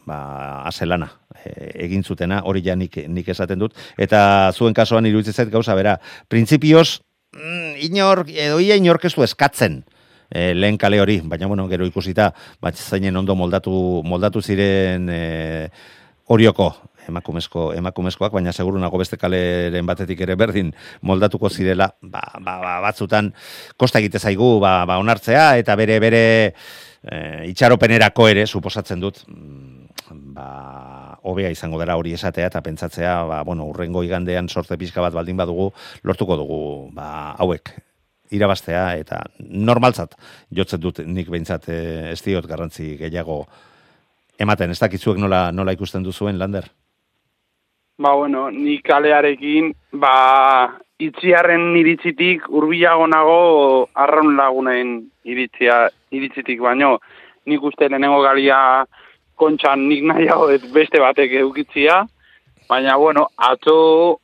ba, azelana e, egin zutena, hori ja nik, nik esaten dut, eta zuen kasuan iruditzen zait gauza, bera, printzipioz, mm, inork, edo ia inork ez du eskatzen, e, lehen kale hori, baina bueno, gero ikusita, bat zainen ondo moldatu, moldatu ziren e, orioko, emakumezko, emakumezkoak, baina seguru nago beste kaleren batetik ere berdin moldatuko zirela, ba, ba, ba batzutan kosta egite zaigu ba, ba onartzea, eta bere bere e, itxaropenerako ere, suposatzen dut, mm, ba, hobea izango dela hori esatea eta pentsatzea, ba, bueno, urrengo igandean sorte pixka bat baldin badugu, lortuko dugu ba, hauek irabastea eta normaltzat jotzen dut nik behintzat e, ez diot garrantzi gehiago ematen, ez dakitzuek nola, nola ikusten duzuen, Lander? Ba, bueno, nik kalearekin, ba, itziarren iritzitik urbilago nago arraun lagunen iritzia, iritzitik, baino, nik uste lehenengo galia kontxan nik nahiago beste batek edukitzia, baina, bueno, atzo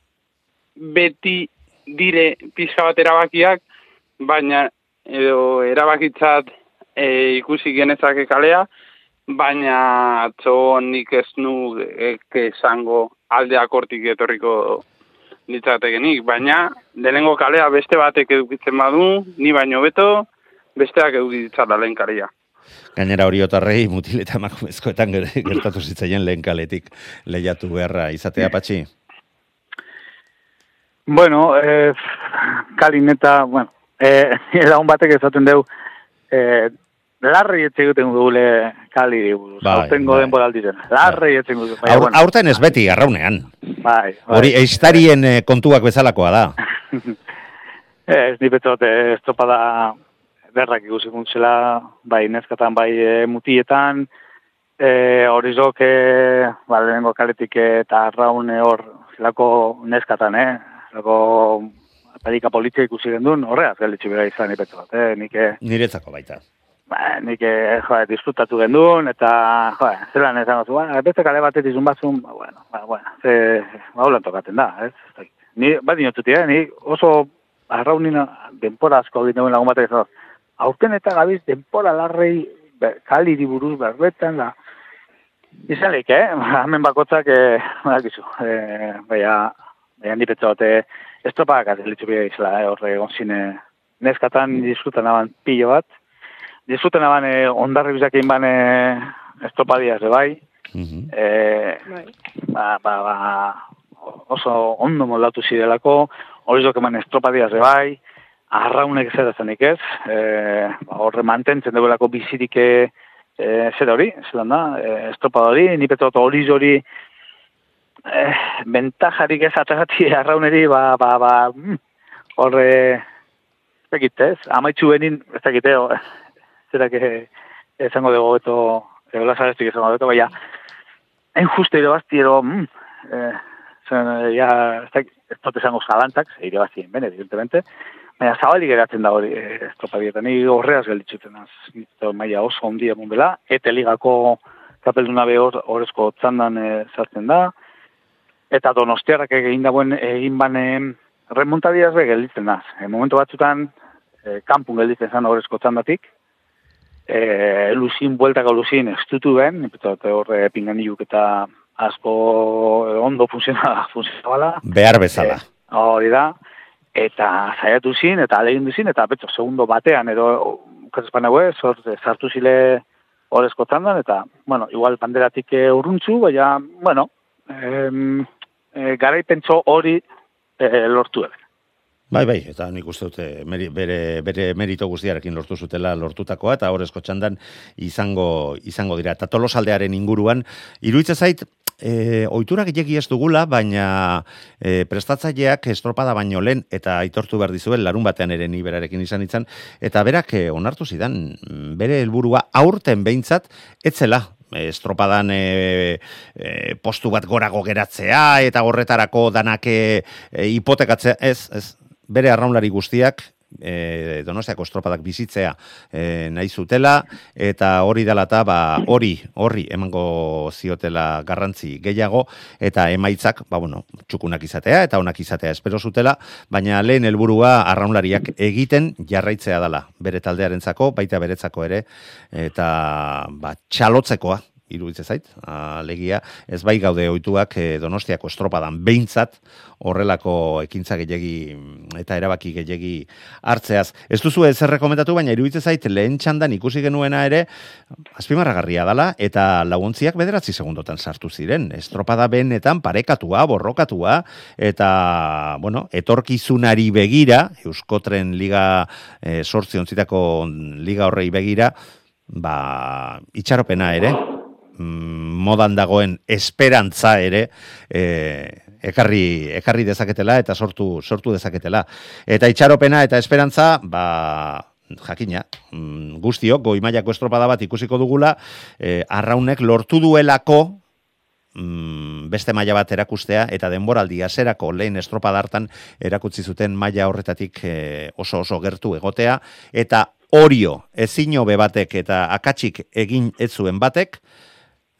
beti dire pizka bat erabakiak, baina edo erabakitzat e, ikusi genezake kalea, baina atzo nik ez nu esango alde akortik etorriko nitzatekenik, baina lehenengo kalea beste batek edukitzen badu, ni baino beto, besteak edukitzen da lehen kalea. Gainera hori otarrei mutil eta emakumezkoetan gertatu zitzaien lehen kaletik lehiatu beharra izatea patxi? Bueno, eh, kalin eta, bueno, eh, lagun batek ezaten deu, eh, larri etxe egiten dugule kali buruz. Bai, Aurten goden bai. aldiren. Larri etxe egiten Aur, Aurten ez beti, arraunean. Bai. bai. Hori, eistarien eh, kontuak bezalakoa da. ez, ni betot, ez topa da berrak ikusi bai neskatan, bai e, mutietan, e, horizok, e, ba, lehenengo kaletik eta arraune hor, zelako neskatan, eh? Zelako pedika politzia ikusi gendun, horreaz gelditzu bera izan ipetzu bat, eh? Nik, eh, Niretzako baita. ba, nik eh, jo, disfrutatu gendun, eta, jo, zelan esan gozu, ba, beste kale batet izun batzun, ba, bueno, ba, bueno, ze, ba, holan tokaten da, ez? Ez. Ni, ba, dinotuti, eh? Ni oso arraunina denpora asko egiten duen lagun batek, ez aurten eta gabiz denpora larrei be, kaliri buruz berbetan da. Izalik, eh? Hemen bakotzak, eh, badakizu, eh, baina, baina nipetza bate, estropak azelitzu bia izela, eh, horre egon zine, neskatan disfrutan aban pilo bat, disfrutan aban eh, ondarri bizak egin ban eh, estropadiaz, de bai, Mhm. eh, Bai. ba, ba, ba, oso ondo moldatu zirelako, hori zok eman estropadiaz de bai, arraunek zer zenik ez, e, ba, horre mantentzen dugulako bizirik e, e, zer hori, zelan da, e, estropada hori, nipetot hori hori, e, bentajarik ez atzagati arrauneri, ba, ba, ba, mm, horre, ez dakit ez, amaitzu benin, ez dakit, eh, zerak eh, esango dugu beto, egola zarestik esango beto, baina, hain juste irabazti ero, mm, eh, zen, eh, ja, ez dakit, ez dut esango zalantzak, irabazti ben, evidentemente, baina zabalik geratzen da hori eh, estropabietan, ni horreaz gelditzuten az, maia oso ondia munbela, eta ligako kapelduna behor horrezko txandan eh, sartzen da, eta donostiarrak egin dauen egin bane remontadiaz be gelditzen da. E, momentu batzutan, e, kanpun gelditzen zen horrezko txandatik, e, luzin, bueltako luzin, estutu ben, nipetot horre pinganiluk eta asko ondo funziona bala. Behar bezala. Eh, hori da, eta saiatu zin, eta alegin duzin, eta betxo, segundo batean, edo, kasespan haue, sartu zile horrezko txandan, eta, bueno, igual banderatik eh, urruntzu, baina, bueno, em, e, garaipentso hori e, lortu ere. Bai, bai, eta nik uste dute bere, bere merito guztiarekin lortu zutela lortutakoa, eta horrezko txandan izango, izango dira. Eta tolosaldearen inguruan, iruitza zait, e, ohitura gilegi ez dugula, baina e, prestatzaileak estropada baino lehen, eta aitortu behar dizuen, larun batean ere ni izan itzan, eta berak e, onartu zidan, bere helburua aurten behintzat, etzela estropadan e, e, postu bat gorago geratzea eta horretarako danak e, e, hipotekatzea, ez, ez, bere arraunlari guztiak e, donostiako estropadak bizitzea e, nahi zutela eta hori dela eta ba, hori, horri emango ziotela garrantzi gehiago eta emaitzak, ba bueno, txukunak izatea eta onak izatea espero zutela, baina lehen helburua arraunlariak egiten jarraitzea dela bere taldearentzako, baita beretzako ere eta ba, txalotzekoa iruditze zait, alegia, ez bai gaude ohituak eh, Donostiako estropadan behintzat horrelako ekintza gehiegi eta erabaki gehiegi hartzeaz. Ez duzu ez rekomendatu, baina iruditze zait lehen txandan ikusi genuena ere azpimarragarria dala eta laguntziak bederatzi segundotan sartu ziren. Estropada benetan parekatua, borrokatua eta, bueno, etorkizunari begira, Euskotren liga e, sortzi ontzitako liga horrei begira, ba, itxaropena ere, mm, modan dagoen esperantza ere e, ekarri, ekarri dezaketela eta sortu, sortu dezaketela. Eta itxaropena eta esperantza, ba, jakina, mm, guztiok, goi mailako estropada bat ikusiko dugula, e, arraunek lortu duelako mm, beste maila bat erakustea eta denboraldi aserako lehen estropada hartan erakutsi zuten maila horretatik e, oso oso gertu egotea eta orio ezino be batek eta akatsik egin ez zuen batek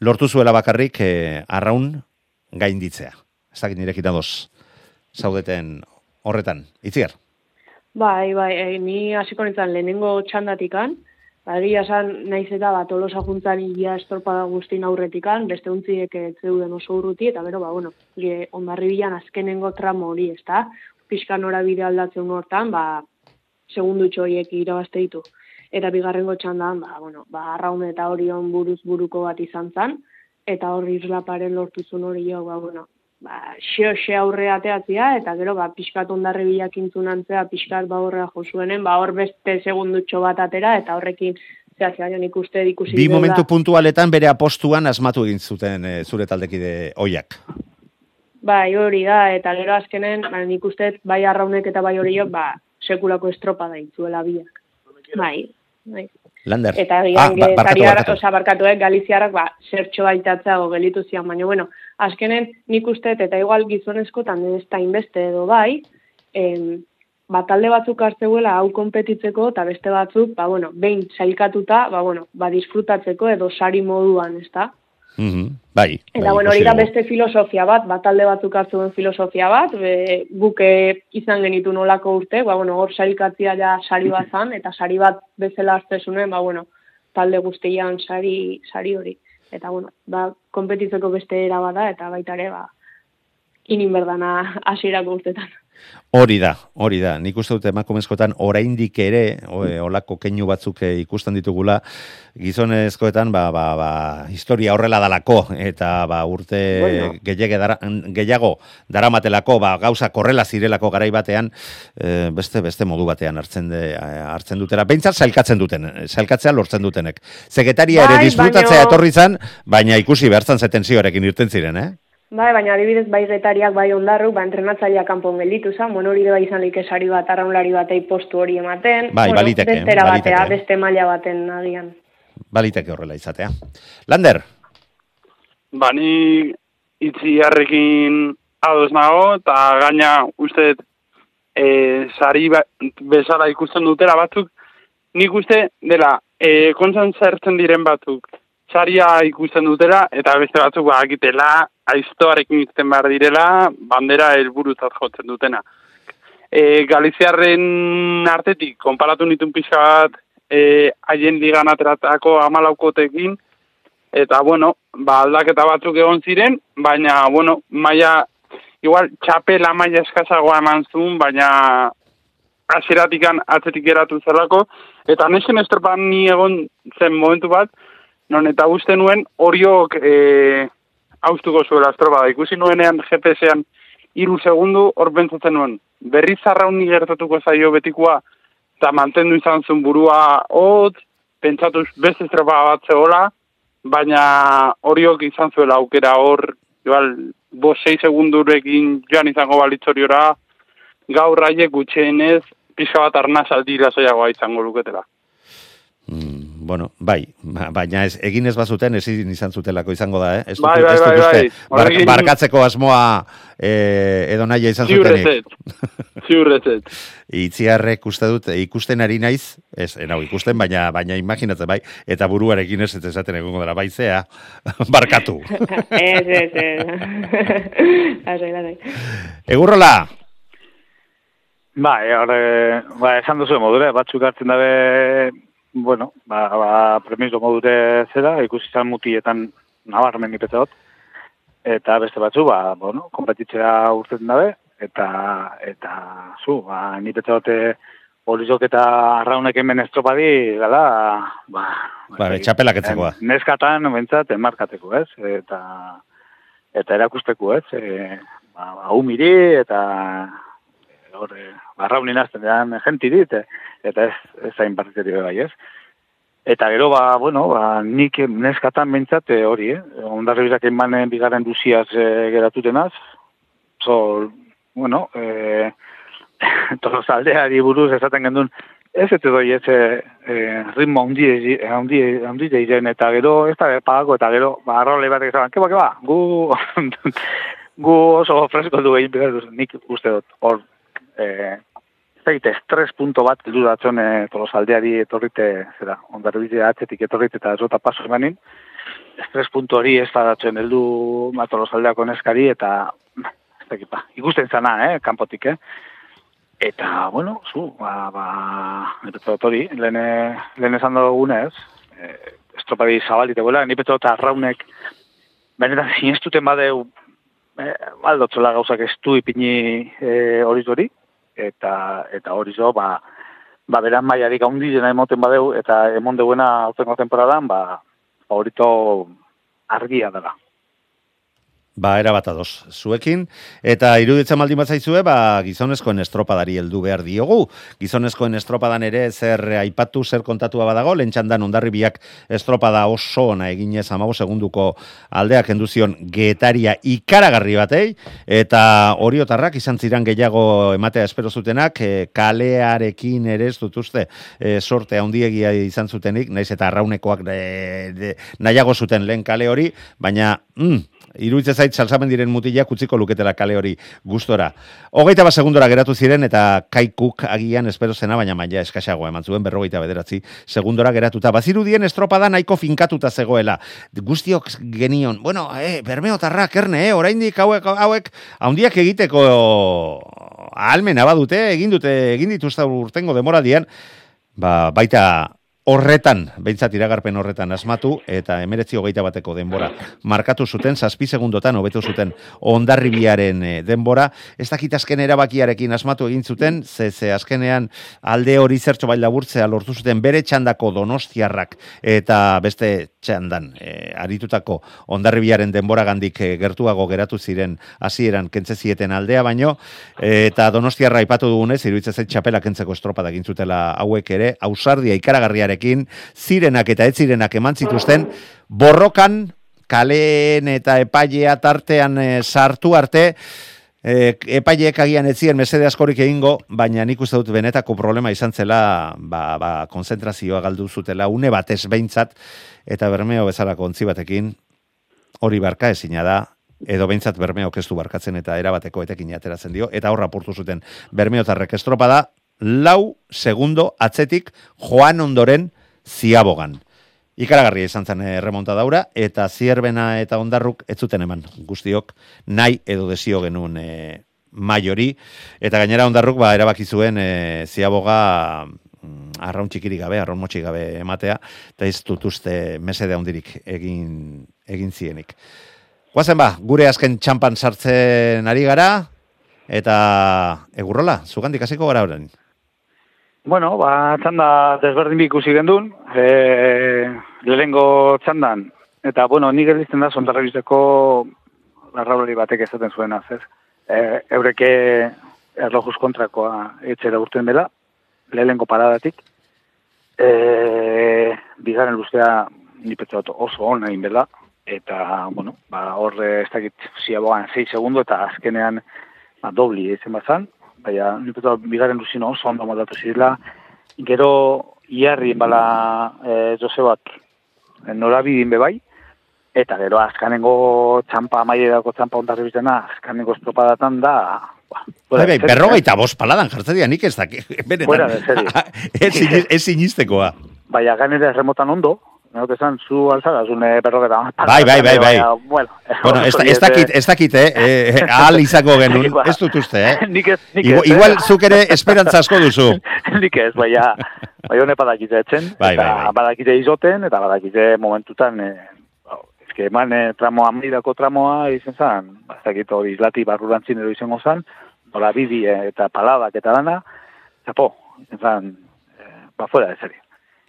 lortu zuela bakarrik e, arraun gainditzea. Ez dakit nirekin adoz zaudeten horretan. Itziar? Bai, bai, e, ni hasiko nintzen lehenengo txandatikan, egia esan naiz eta bat olosa juntzan ia estorpada guztin aurretikan, beste untziek ez zeuden oso urruti, eta bero, ba, bueno, ge, ondarri bilan azkenengo tramo hori, ez da? Pixka nora bide aldatzen hortan, ba, segundutxo horiek irabazte ditu. Eta bigarrengo txandan, ba, bueno, ba, arraun eta orion buruz buruko bat izan zen, eta hori islaparen lortuzun hori jo, ba, bueno, ba, xeo xe aurre ateatzea, eta gero, ba, pixkat ondarri bilakintzun antzea, pixkat ba horrea josuenen, ba, hor beste segundutxo bat atera, eta horrekin, zea, zea, nik uste ikusi Bi direla. momentu puntualetan bere apostuan asmatu egin zuten e, zure taldekide oiak. Bai, hori da, eta gero azkenen, ba, nik uste bai arraunek eta bai hori jo, ba, sekulako estropa da itzuela biak. Bai, bai. Lander. Eta gian ba- ah, barkatu, barkatu. osa barkatuek Galiziarrak ba zertxo baitatzeago gelitu zian, baina bueno, azkenen nik uste eta igual gizonezkotan ez da inbeste edo bai, em, ba, talde batzuk hartzeuela hau konpetitzeko eta beste batzuk, ba bueno, behin sailkatuta, ba bueno, ba disfrutatzeko edo sari moduan, ezta? Mhm, Bai. Eta bai, bueno, hori da beste filosofia bat, bat talde batzuk hartu duen filosofia bat, be, guke izan genitu nolako urte, ba, bueno, hor sailkatzia ja sari bat zan, eta sari bat bezala hartzezunen, ba, bueno, talde guztian sari, sari hori. Eta, bueno, ba, konpetitzeko beste era bada, eta baita ere, ba, inin berdana hasierako urtetan. Hori da, hori da. Nik uste dut emakumezkoetan oraindik ere e, olako keinu batzuk e, ikusten ditugula gizonezkoetan ba, ba, ba, historia horrela dalako eta ba, urte Bueno. gehiago, dara, gehiago daramatelako ba, gauza korrela zirelako garai batean e, beste beste modu batean hartzen de, hartzen dutera. Beintzat sailkatzen duten, sailkatzea lortzen dutenek. Sekretaria ere Bai, disfrutatzea baino- etorri zan, baina ikusi behartzen zeten ziorekin irten ziren, eh? Bai, baina adibidez bai getariak bai ondarruk, ba, entrenatzaileak kanpon gelditu zan, bueno, hori bai izan lik esari bat, arraunlari batei postu hori ematen, Bai, bueno, baliteke, beste era baliteke. batea, beste maila baten agian. Baliteke horrela izatea. Lander, Ba, ni itziarrekin ados nago, eta gaina uste e, sari ba, bezala ikusten dutela batzuk, nik uste dela, e, kontzan zertzen diren batzuk, saria ikusten dutela, eta beste batzuk bakitela, aiztoarekin izten behar direla, bandera helburuzat jotzen dutena. E, Galiziarren artetik, konparatu nitun pixka bat, e, haien ligan ateratako amalaukotekin, eta bueno, ba, aldaketa batzuk egon ziren, baina, bueno, maia, igual, txapela maia eskazagoa eman zuen, baina hasieratikan atzetik geratu zelako, eta nesen estropan ni egon zen momentu bat, non eta uste nuen horiok e, haustuko zuela estropa da. Ikusi nuenean GPS-ean iru segundu, hor pentsatzen nuen, berriz arrauni gertatuko zaio betikoa, eta mantendu izan zuen burua hot, pentsatuz beste estropa bat zegoela, baina horiok izan zuela aukera hor, igual, bo sei segundurekin joan izango balitzoriora, gaur haiek gutxienez, pixka bat arnaz aldira zoiagoa izango luketela. Mm, bueno, bai, ba- baina ez, egin ez bazuten ezin izan zutelako izango da, eh? Ez Bai, dut- bai, bai, bai. bar- barkatzeko asmoa eh, edo naia izan zutenik. ziurrezet. Itziarrek uste dut, ikusten ari naiz, ez, enau ikusten, baina baina imaginatzen bai, eta buruarekin ez ez esaten egongo dara, bai zea, barkatu. ez, ez, ez. Egurrola, Ba, e, horre, ba, esan duzu modure, batzuk hartzen dabe, bueno, ba, ba premiso modure zera, ikusi zan mutietan nabarmen nipetzot, eta beste batzu, ba, bueno, kompetitzea urtetzen dabe, eta, eta, zu, ba, nipetzot, Olizok eta arraunek hemen estropadi, gala, ba... Ba, txapelak etzekoa. Neskatan, bentsat, enmarkateko, ez? Eta, eta erakusteko, ez? E, ba, ba, humiri, eta hor, e, barraunin azten dean jenti dit, e, eta ez, ez zain partiteri bai, ez? Eta gero, ba, bueno, ba, nik neskatan bentsat e, hori, eh? Ondarri bizak emanen bigarren duziaz e, geratutenaz, so, bueno, e, tolosaldeari buruz esaten gendun, ez ez doi ez e, ritmo handi deiren eta gero ez da pagako eta gero ba arrole batek esan, ke ba, ke ba, gu gu oso fresko du egin duz, nik uste dut, hor e, zeite, estres punto bat heldu datzon e, tolosaldeari etorrite, zera, ondarbize atzetik etorrite eta zota paso emanin, estres punto hori ez da datzen heldu tolosaldeako neskari eta ez dakit, ba, ikusten zana, eh, kanpotik, eh, Eta, bueno, zu, ba, ba, nipetzot hori, lehen, lehen esan dugunez, e, estropadi zabalite goela, nipetzot arraunek, benetan zinestuten badeu, e, aldotzela gauzak estu ipini e, hori hori, eta, eta hori zo, ba, ba, beran maiarik haundi dena emoten badeu, eta emon deuena autengo temporadan, ba, horito argia dela. Ba, era bat ados, zuekin, eta iruditzen baldin bat zaizue, ba, gizonezkoen estropadari heldu behar diogu. Gizonezkoen estropadan ere zer aipatu, zer kontatua badago, lentxandan ondarribiak estropada oso ona eginez amago segunduko aldeak enduzion getaria ikaragarri batei, eta oriotarrak izan ziran gehiago ematea espero zutenak, e, kalearekin ere ez dut uste, e, sorte handiegia izan zutenik, naiz eta arraunekoak e, nahiago zuten lehen kale hori, baina, mm, Iruitze zait salsamen diren mutilak utziko luketela kale hori gustora. Hogeita bat segundora geratu ziren eta kaikuk agian espero zena, baina maila eskaxagoa eman zuen berrogeita bederatzi segundora geratuta. Bazirudien estropada nahiko finkatuta zegoela. Guztiok genion, bueno, eh, bermeotarra, kerne, eh, oraindik hauek, hauek, haundiak egiteko almena badute, egin dute, egin dituzta urtengo demoraldian, ba, baita horretan, behintzat iragarpen horretan asmatu, eta emeretzi hogeita bateko denbora markatu zuten, zazpi segundotan hobetu zuten ondarribiaren eh, denbora, ez dakit azken erabakiarekin asmatu egin zuten, ze, ze azkenean alde hori zertxo baila burtzea lortu zuten bere txandako donostiarrak eta beste txandan e, aritutako ondarribiaren denbora gandik e, gertuago geratu ziren hasieran kentzezieten aldea baino, eta donostiarra ipatu dugunez, iruditzez txapela kentzeko estropada egin zutela hauek ere, ausardia ikaragarriare zirenak eta ez zirenak eman zituzten, borrokan, kaleen eta epailea tartean e, sartu arte, e, epaileek agian ez mesede askorik egingo, baina nik uste dut benetako problema izan zela, ba, ba, konzentrazioa galdu zutela, une batez behintzat, eta bermeo bezala kontzi batekin, hori barka ezina da, edo behintzat bermeo kestu barkatzen eta erabateko etekin ateratzen dio, eta horra portu zuten bermeotarrek estropa da, lau segundo atzetik joan ondoren ziabogan. Ikaragarria izan zen eh, remonta daura, eta zierbena eta ondarruk ez zuten eman guztiok nahi edo desio genuen e, maiori, eta gainera ondarruk ba, erabaki zuen e, ziaboga mm, arraun txikiri gabe, arraun motxik gabe ematea, eta ez dut uste mesede handirik egin, egin zienik. Guazen ba, gure azken txampan sartzen ari gara, eta egurrola, zugandik hasiko gara horren. Bueno, ba, txanda desberdin ikusi gendun, e, lehengo txandan, eta, bueno, nik erdizten da, zondarrebizeko larraulari batek ezaten zuen ez? E, eureke erlojuz kontrakoa etxera urten dela, lehengo paradatik, e, bigaren luztea nipetzat oso hona dela, eta, bueno, ba, horre ez dakit ziaboan 6 segundo, eta azkenean ba, dobli ezen bazan, baina nik bigaren luzin oso ondo modatu zirela, gero iarri bala e, Josebak e, norabidin bebai, eta gero azkanengo txampa dako txampa ondarri bizena, azkanengo estropadatan da, ba, bai, bai, berrogeita bost paladan jartzen nik ez daki. Fuera de serio. ez sinisteko, Baina ganera erremotan ondo, No, que san su alzada, es un perro que da. Bai, bai, bai, bai. Bueno, bueno esta esta kit, esta kit, eh, eh al izako genun, ez dut uste, eh. Nik ez, nik ez. Igual zuk ere esperantza asko duzu. Nik ez, baina bai hone badakite etzen, bai, bai, bai. badakite izoten eta badakite momentutan eh eske eman eh, tramoa maidako tramoa izen zan, badakite hori islati barrurantzin edo izango zan, nola bidi eta paladak eta dana, zapo, izen zan, eh, ba fuera de serie.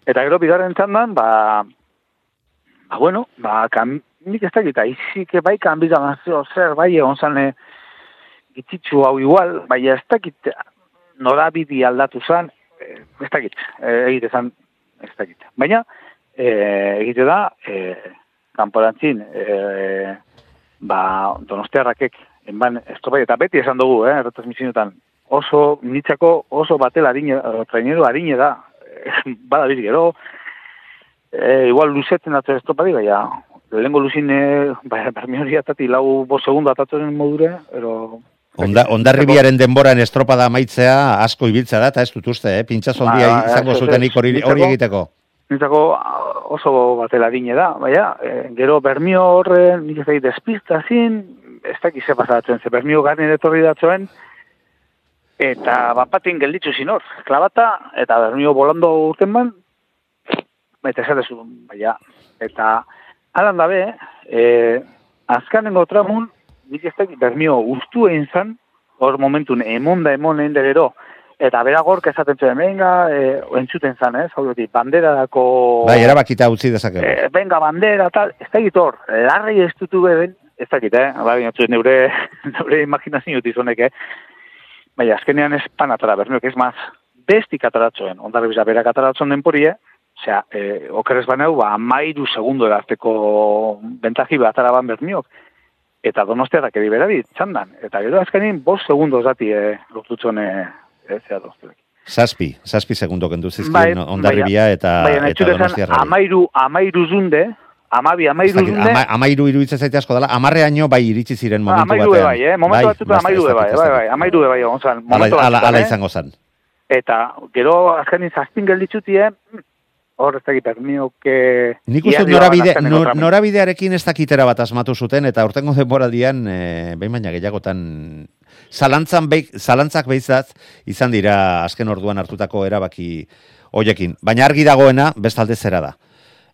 Eta gero bigarren txandan, ba, ba bueno, ba, kam, nik ez dakit, aizik bai kanbizan azio zer, bai egon zane, gitzitzu hau igual, bai ez dakit, nora bidi aldatu zan, eh, ez dakit, eh, egite zan, ez dakit. Baina, e, egite da, e, kanporantzin, e, ba, donostiarrakek, enban, estropai, eta beti esan dugu, eh, erretransmisionetan, oso, nitzako oso batela harine, traineru harine da, bada biz gero, e, igual luzetzen atzo ez topadi, baina, lehenko luzin, e, baina, bermi hori atati, lau bo segundo atatzen modure, pero... Onda, ondarribiaren denboran estropada maitzea asko ibiltza da, eta ez dut uste, eh? pintxazo ondia ba, izango zutenik hori, hori egiteko. Nintzako oso batela dine da, baina, e, gero bermio horre, nik ez despista zin, ez dakiz ze pasatzen, ze bermio garen etorri datzuen, Eta bapatin gelditzu zinor, klabata, eta bermio bolando urten ban, eta esatezu, baina, eta alan dabe, e, azkanengo tramun, nik ez dakit bermio ustu egin zan, hor momentun emon da emon egin gero, eta bera gorka esaten zuen, venga, e, entzuten zan, ez, hau bandera dako... Bai, erabakita utzi dezakegu. E, venga, bandera, tal, ez dakit hor, larri ez dutu beben, ez dakit, eh? Ba, binotzu, neure, neure imaginazio tizonek, eh? Baina, azkenean ez pan atara, bermeok, ez maz, bestik ataratzen, ondarri bisa berak ataratzen den porie, osea, eh, okeres baneu, ba, amairu segundo erarteko bentaji bat ataraban bermiok, eta donostia da kedi berari, txandan, eta gero azkenin, bost segundo zati, eh, lortutzen, eh, ez, zera donostia. Zazpi, zazpi segundo kendu zizkien Bai, ondarribia eta, Baina, eta nahi donostiarrari. amairu, amairu zunde, amabi, amairu dakit, zunde, ama, amairu iruditzen zaite asko dela, amarreaino bai iritsi ziren Ba, momentu amairu batean. bai, eh? Momentu batzutan amairu bai, bai, bai, amairu bai, egon zan. Ala, momentu ala, batzutan, ala eh? izango zen. Eta, gero, azkenin zazpin gelditzutie, hor ez dakit, permioke... Nik uste norabide, nor, norabidearekin ez dakitera bat asmatu zuten, eta urtengo denboraldian, e, behin baina gehiagotan, zalantzan beik, zalantzak behitzat, izan dira azken orduan hartutako erabaki hoiekin. Baina argi dagoena, bestalde zera da.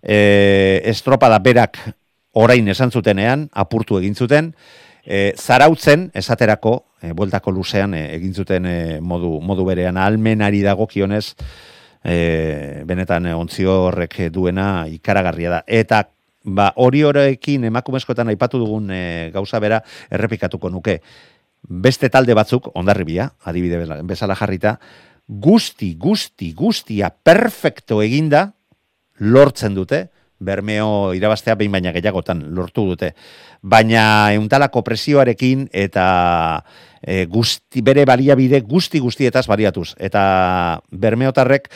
E, estropada berak orain esan zutenean, apurtu egin zuten, e, zarautzen, esaterako, e, bueltako luzean e, egin zuten e, modu, modu berean, almenari dago kionez, e, benetan ontzio horrek duena ikaragarria da. Eta ba, hori horrekin emakumezkoetan aipatu dugun e, gauza bera errepikatuko nuke. Beste talde batzuk, ondarribia, adibide bezala jarrita, guzti, guzti, guztia perfecto eginda, lortzen dute, bermeo irabaztea behin baina gehiagotan lortu dute. Baina euntalako presioarekin eta e, guzti, bere baliabide guzti guztietaz baliatuz. Eta bermeotarrek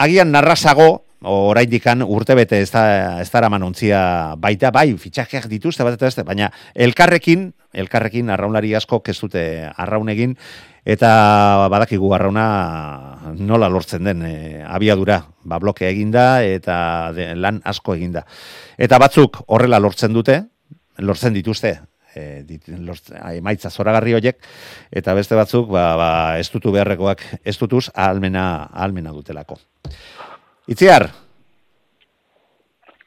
agian narrazago, oraindikan urtebete ez da, ez dara manontzia baita, bai, fitxajeak dituzte bat eta beste, baina elkarrekin, elkarrekin arraunlari asko ez dute arraun egin, eta badakigu arrauna nola lortzen den e, abiadura, ba, bloke eginda eta de, lan asko eginda. Eta batzuk horrela lortzen dute, lortzen dituzte, e, dit, lortzen, emaitza zoragarri horiek, eta beste batzuk, ba, ba, ez dutu beharrekoak, ez dutuz, ahalmena, ahalmena dutelako. Itziar,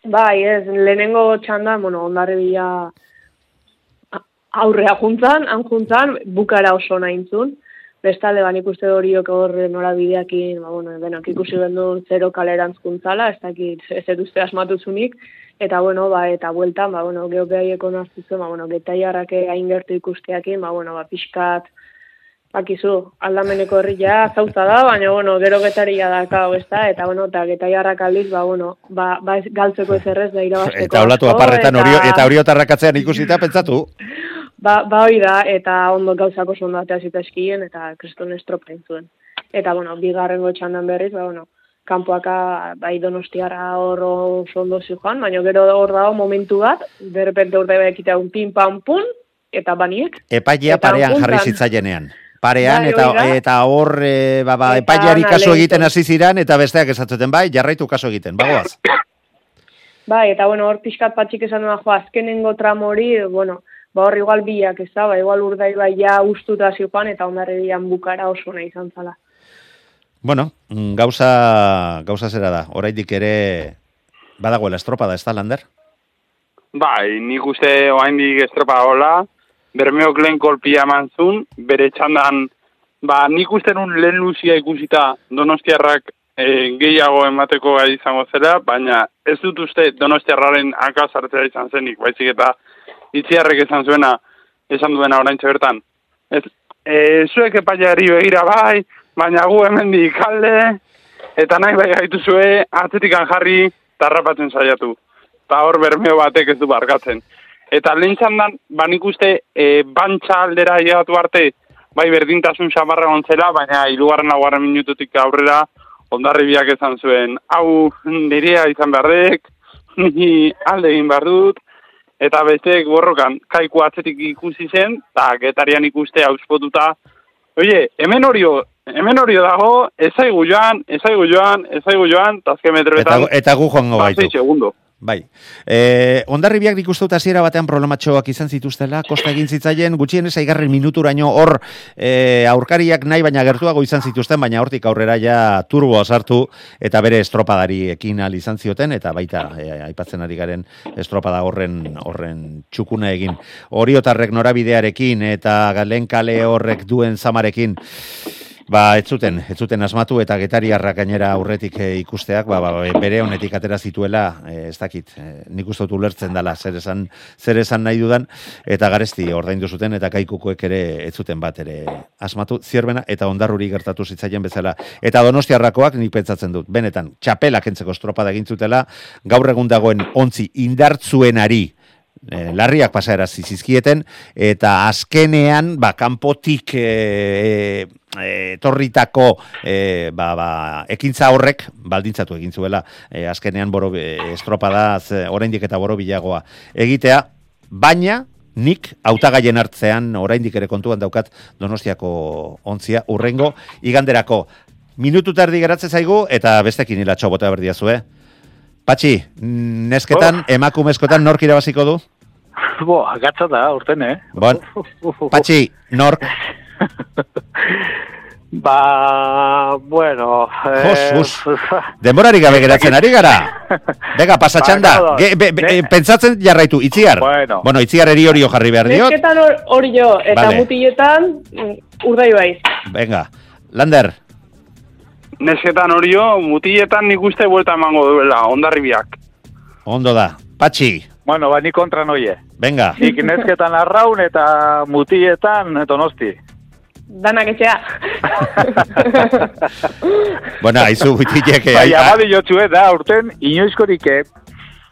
Bai, ez, lehenengo txanda, bueno, ondarri bila aurrea juntzan, han juntzan, bukara oso nahintzun. Bestalde, ban ikuste horiok hor norabideakin, ba, bueno, denak ikusi gendu zero kalerantzkuntzala, ez dakit ez eduzte asmatuzunik, eta bueno, ba, eta bueltan, ba, bueno, geopeaieko naztuzen, ba, bueno, getaiarrak hain gertu ikusteakin, ba, bueno, ba, pixkat, bakizu, aldameneko herria zauza da, baina, bueno, gero getaria da, kau, ez da, eta, bueno, eta getaiarrak aldiz, ba, bueno, ba, ba galtzeko ez errez, da irabazteko. eta olatu aparretan eta- orio, eta oriotarrakatzean ikusita pentsatu. Ba, ba hori da, eta ondo gauzako sondatea zita eskien, eta kriston estropa zuen. Eta, bueno, bigarrengo txandan berriz, ba, bueno, kanpoaka bai donostiara hor oso ondo joan, baina gero hor dago momentu bat, derrepente urte bekitea un pin pam pun, eta baniek. Epailea parean jarri juntan. zitzaienean. Parean, Bai, eta, eta hor, e, ba, ba, Eta epaileari kaso egiten hasi ziren, eta besteak esatzuten, bai, jarraitu kaso egiten, bagoaz. Bai, eta bueno, hor pixkat patxik esan duan, jo, azkenengo hori, bueno, ba hor igual biak, ez da, ba, igual urdai bai ja ustuta joan, eta ondarre dian bukara oso nahi izan zala. Bueno, mm, gauza, gauza zera da, oraindik ere badagoela estropada, ez da, Lander? Bai, nik uste oaindik estropa hola, bermeok lehen kolpia eman zuen, bere txandan, ba, nik uste nun lehen luzia ikusita donostiarrak e, gehiago emateko gai izango zela, baina ez dut uste donostiarraren akaz hartzea izan zenik, baizik eta itziarrek esan zuena, esan duena orain bertan. Ez, e, zuek epaiari begira bai, baina gu hemendik kalde, eta nahi bai gaitu zue, atzetikan jarri, tarrapatzen saiatu. Eta hor bermeo batek ez du barkatzen. Eta lehen txandan, ban ikuste, e, bantxa aldera llegatu arte, bai berdintasun xamarra gontzela, baina hirugarren laugarren minututik aurrera, ondarri biak esan zuen, hau nirea izan beharrek, ni alde egin behar dut, eta besteek borrokan kaiku atzetik ikusi zen, eta getarian ikuste auspotuta, oie, hemen horio, hemen horio dago, ezaigu joan, ezaigu joan, ezaigu joan, eta azken Eta, metroetan, eta gu joango ba, gaitu. segundo. Bai. E, ondarribiak nik uste hasiera batean problematxoak izan zituztela, kosta egin zitzaien, gutxienez aigarren minuturaino hor e, aurkariak nahi baina gertuago izan zituzten, baina hortik aurrera ja turboa sartu eta bere estropadari ekin al izan zioten, eta baita e, aipatzen ari garen estropada horren horren txukuna egin. Oriotarrek norabidearekin eta galen kale horrek duen zamarekin ba, ez zuten, ez zuten asmatu eta getariarrak gainera aurretik eh, ikusteak, ba, ba, bere honetik atera zituela, eh, ez dakit, eh, nik uste dut ulertzen dela, zer esan, zer esan nahi dudan, eta garesti ordaindu zuten, eta kaikukoek ere ez zuten bat ere asmatu zierbena, eta ondarruri gertatu zitzaien bezala. Eta donostiarrakoak nik pentsatzen dut, benetan, txapela kentzeko estropada egin zutela, gaur egun dagoen ontzi indartzuenari, e, larriak pasaera zizkieten, eta azkenean, ba, kanpotik e, e, torritako e, ba, ba, ekintza horrek, baldintzatu egin zuela, e, azkenean boro, e, estropada, ze, oraindik eta boro bilagoa egitea, baina, nik hautagaien hartzean oraindik ere kontuan daukat Donostiako ontzia urrengo iganderako minutu tardi geratzen zaigu eta bestekin hilatxo bota berdiazu, eh? Patxi, nesketan, oh. emakumezkotan nork irabaziko du? Bo, agatza da, urten, eh? Bon, Patxi, nork? ba, bueno... Jos, eh, Denborari gabe geratzen ari gara. Bega, pasatxan da. Ge, be, be, pentsatzen jarraitu, itziar. Bueno, bueno itziar eri hori jarri behar diot. Nesketan hori jo, eta vale. mutiletan mm, urdai baiz. Venga, Lander. Nesketan hori jo, mutiletan nik uste buelta emango duela, ondarribiak. Ondo da. Patxi. Bueno, ba, ni kontra noie. Venga. Nik nesketan arraun eta mutietan donosti danak etxea. bueno, haizu bitiek... Bai, abadi jotzu, eh, da, urten, inoizkorik eh,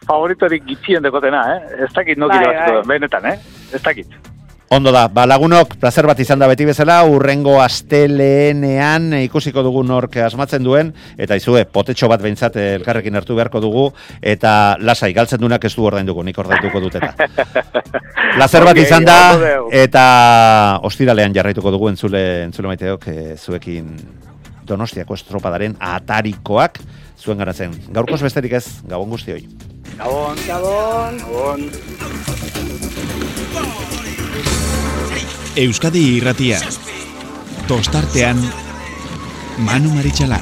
favoritorik gitzien dekotena, eh? Ez dakit noki bai, bai. benetan, eh? Ez dakit. Ondo da, ba, lagunok, placer bat izan da beti bezala, urrengo asteleenean ikusiko dugu nork asmatzen duen, eta izue, potetxo bat behintzat elkarrekin hartu beharko dugu, eta lasai, galtzen duenak ez du ordain dugu, nik ordain dugu dut eta. Placer bat izan da, eta ostiralean jarraituko dugu entzule, entzule maiteok, e, zuekin donostiako estropadaren atarikoak zuen garatzen. Gaurkoz besterik ez, gabon guzti hoi. Gabon. Gabon. Gabon. Euskadi irratia. Tostartean Manu Maritxalar.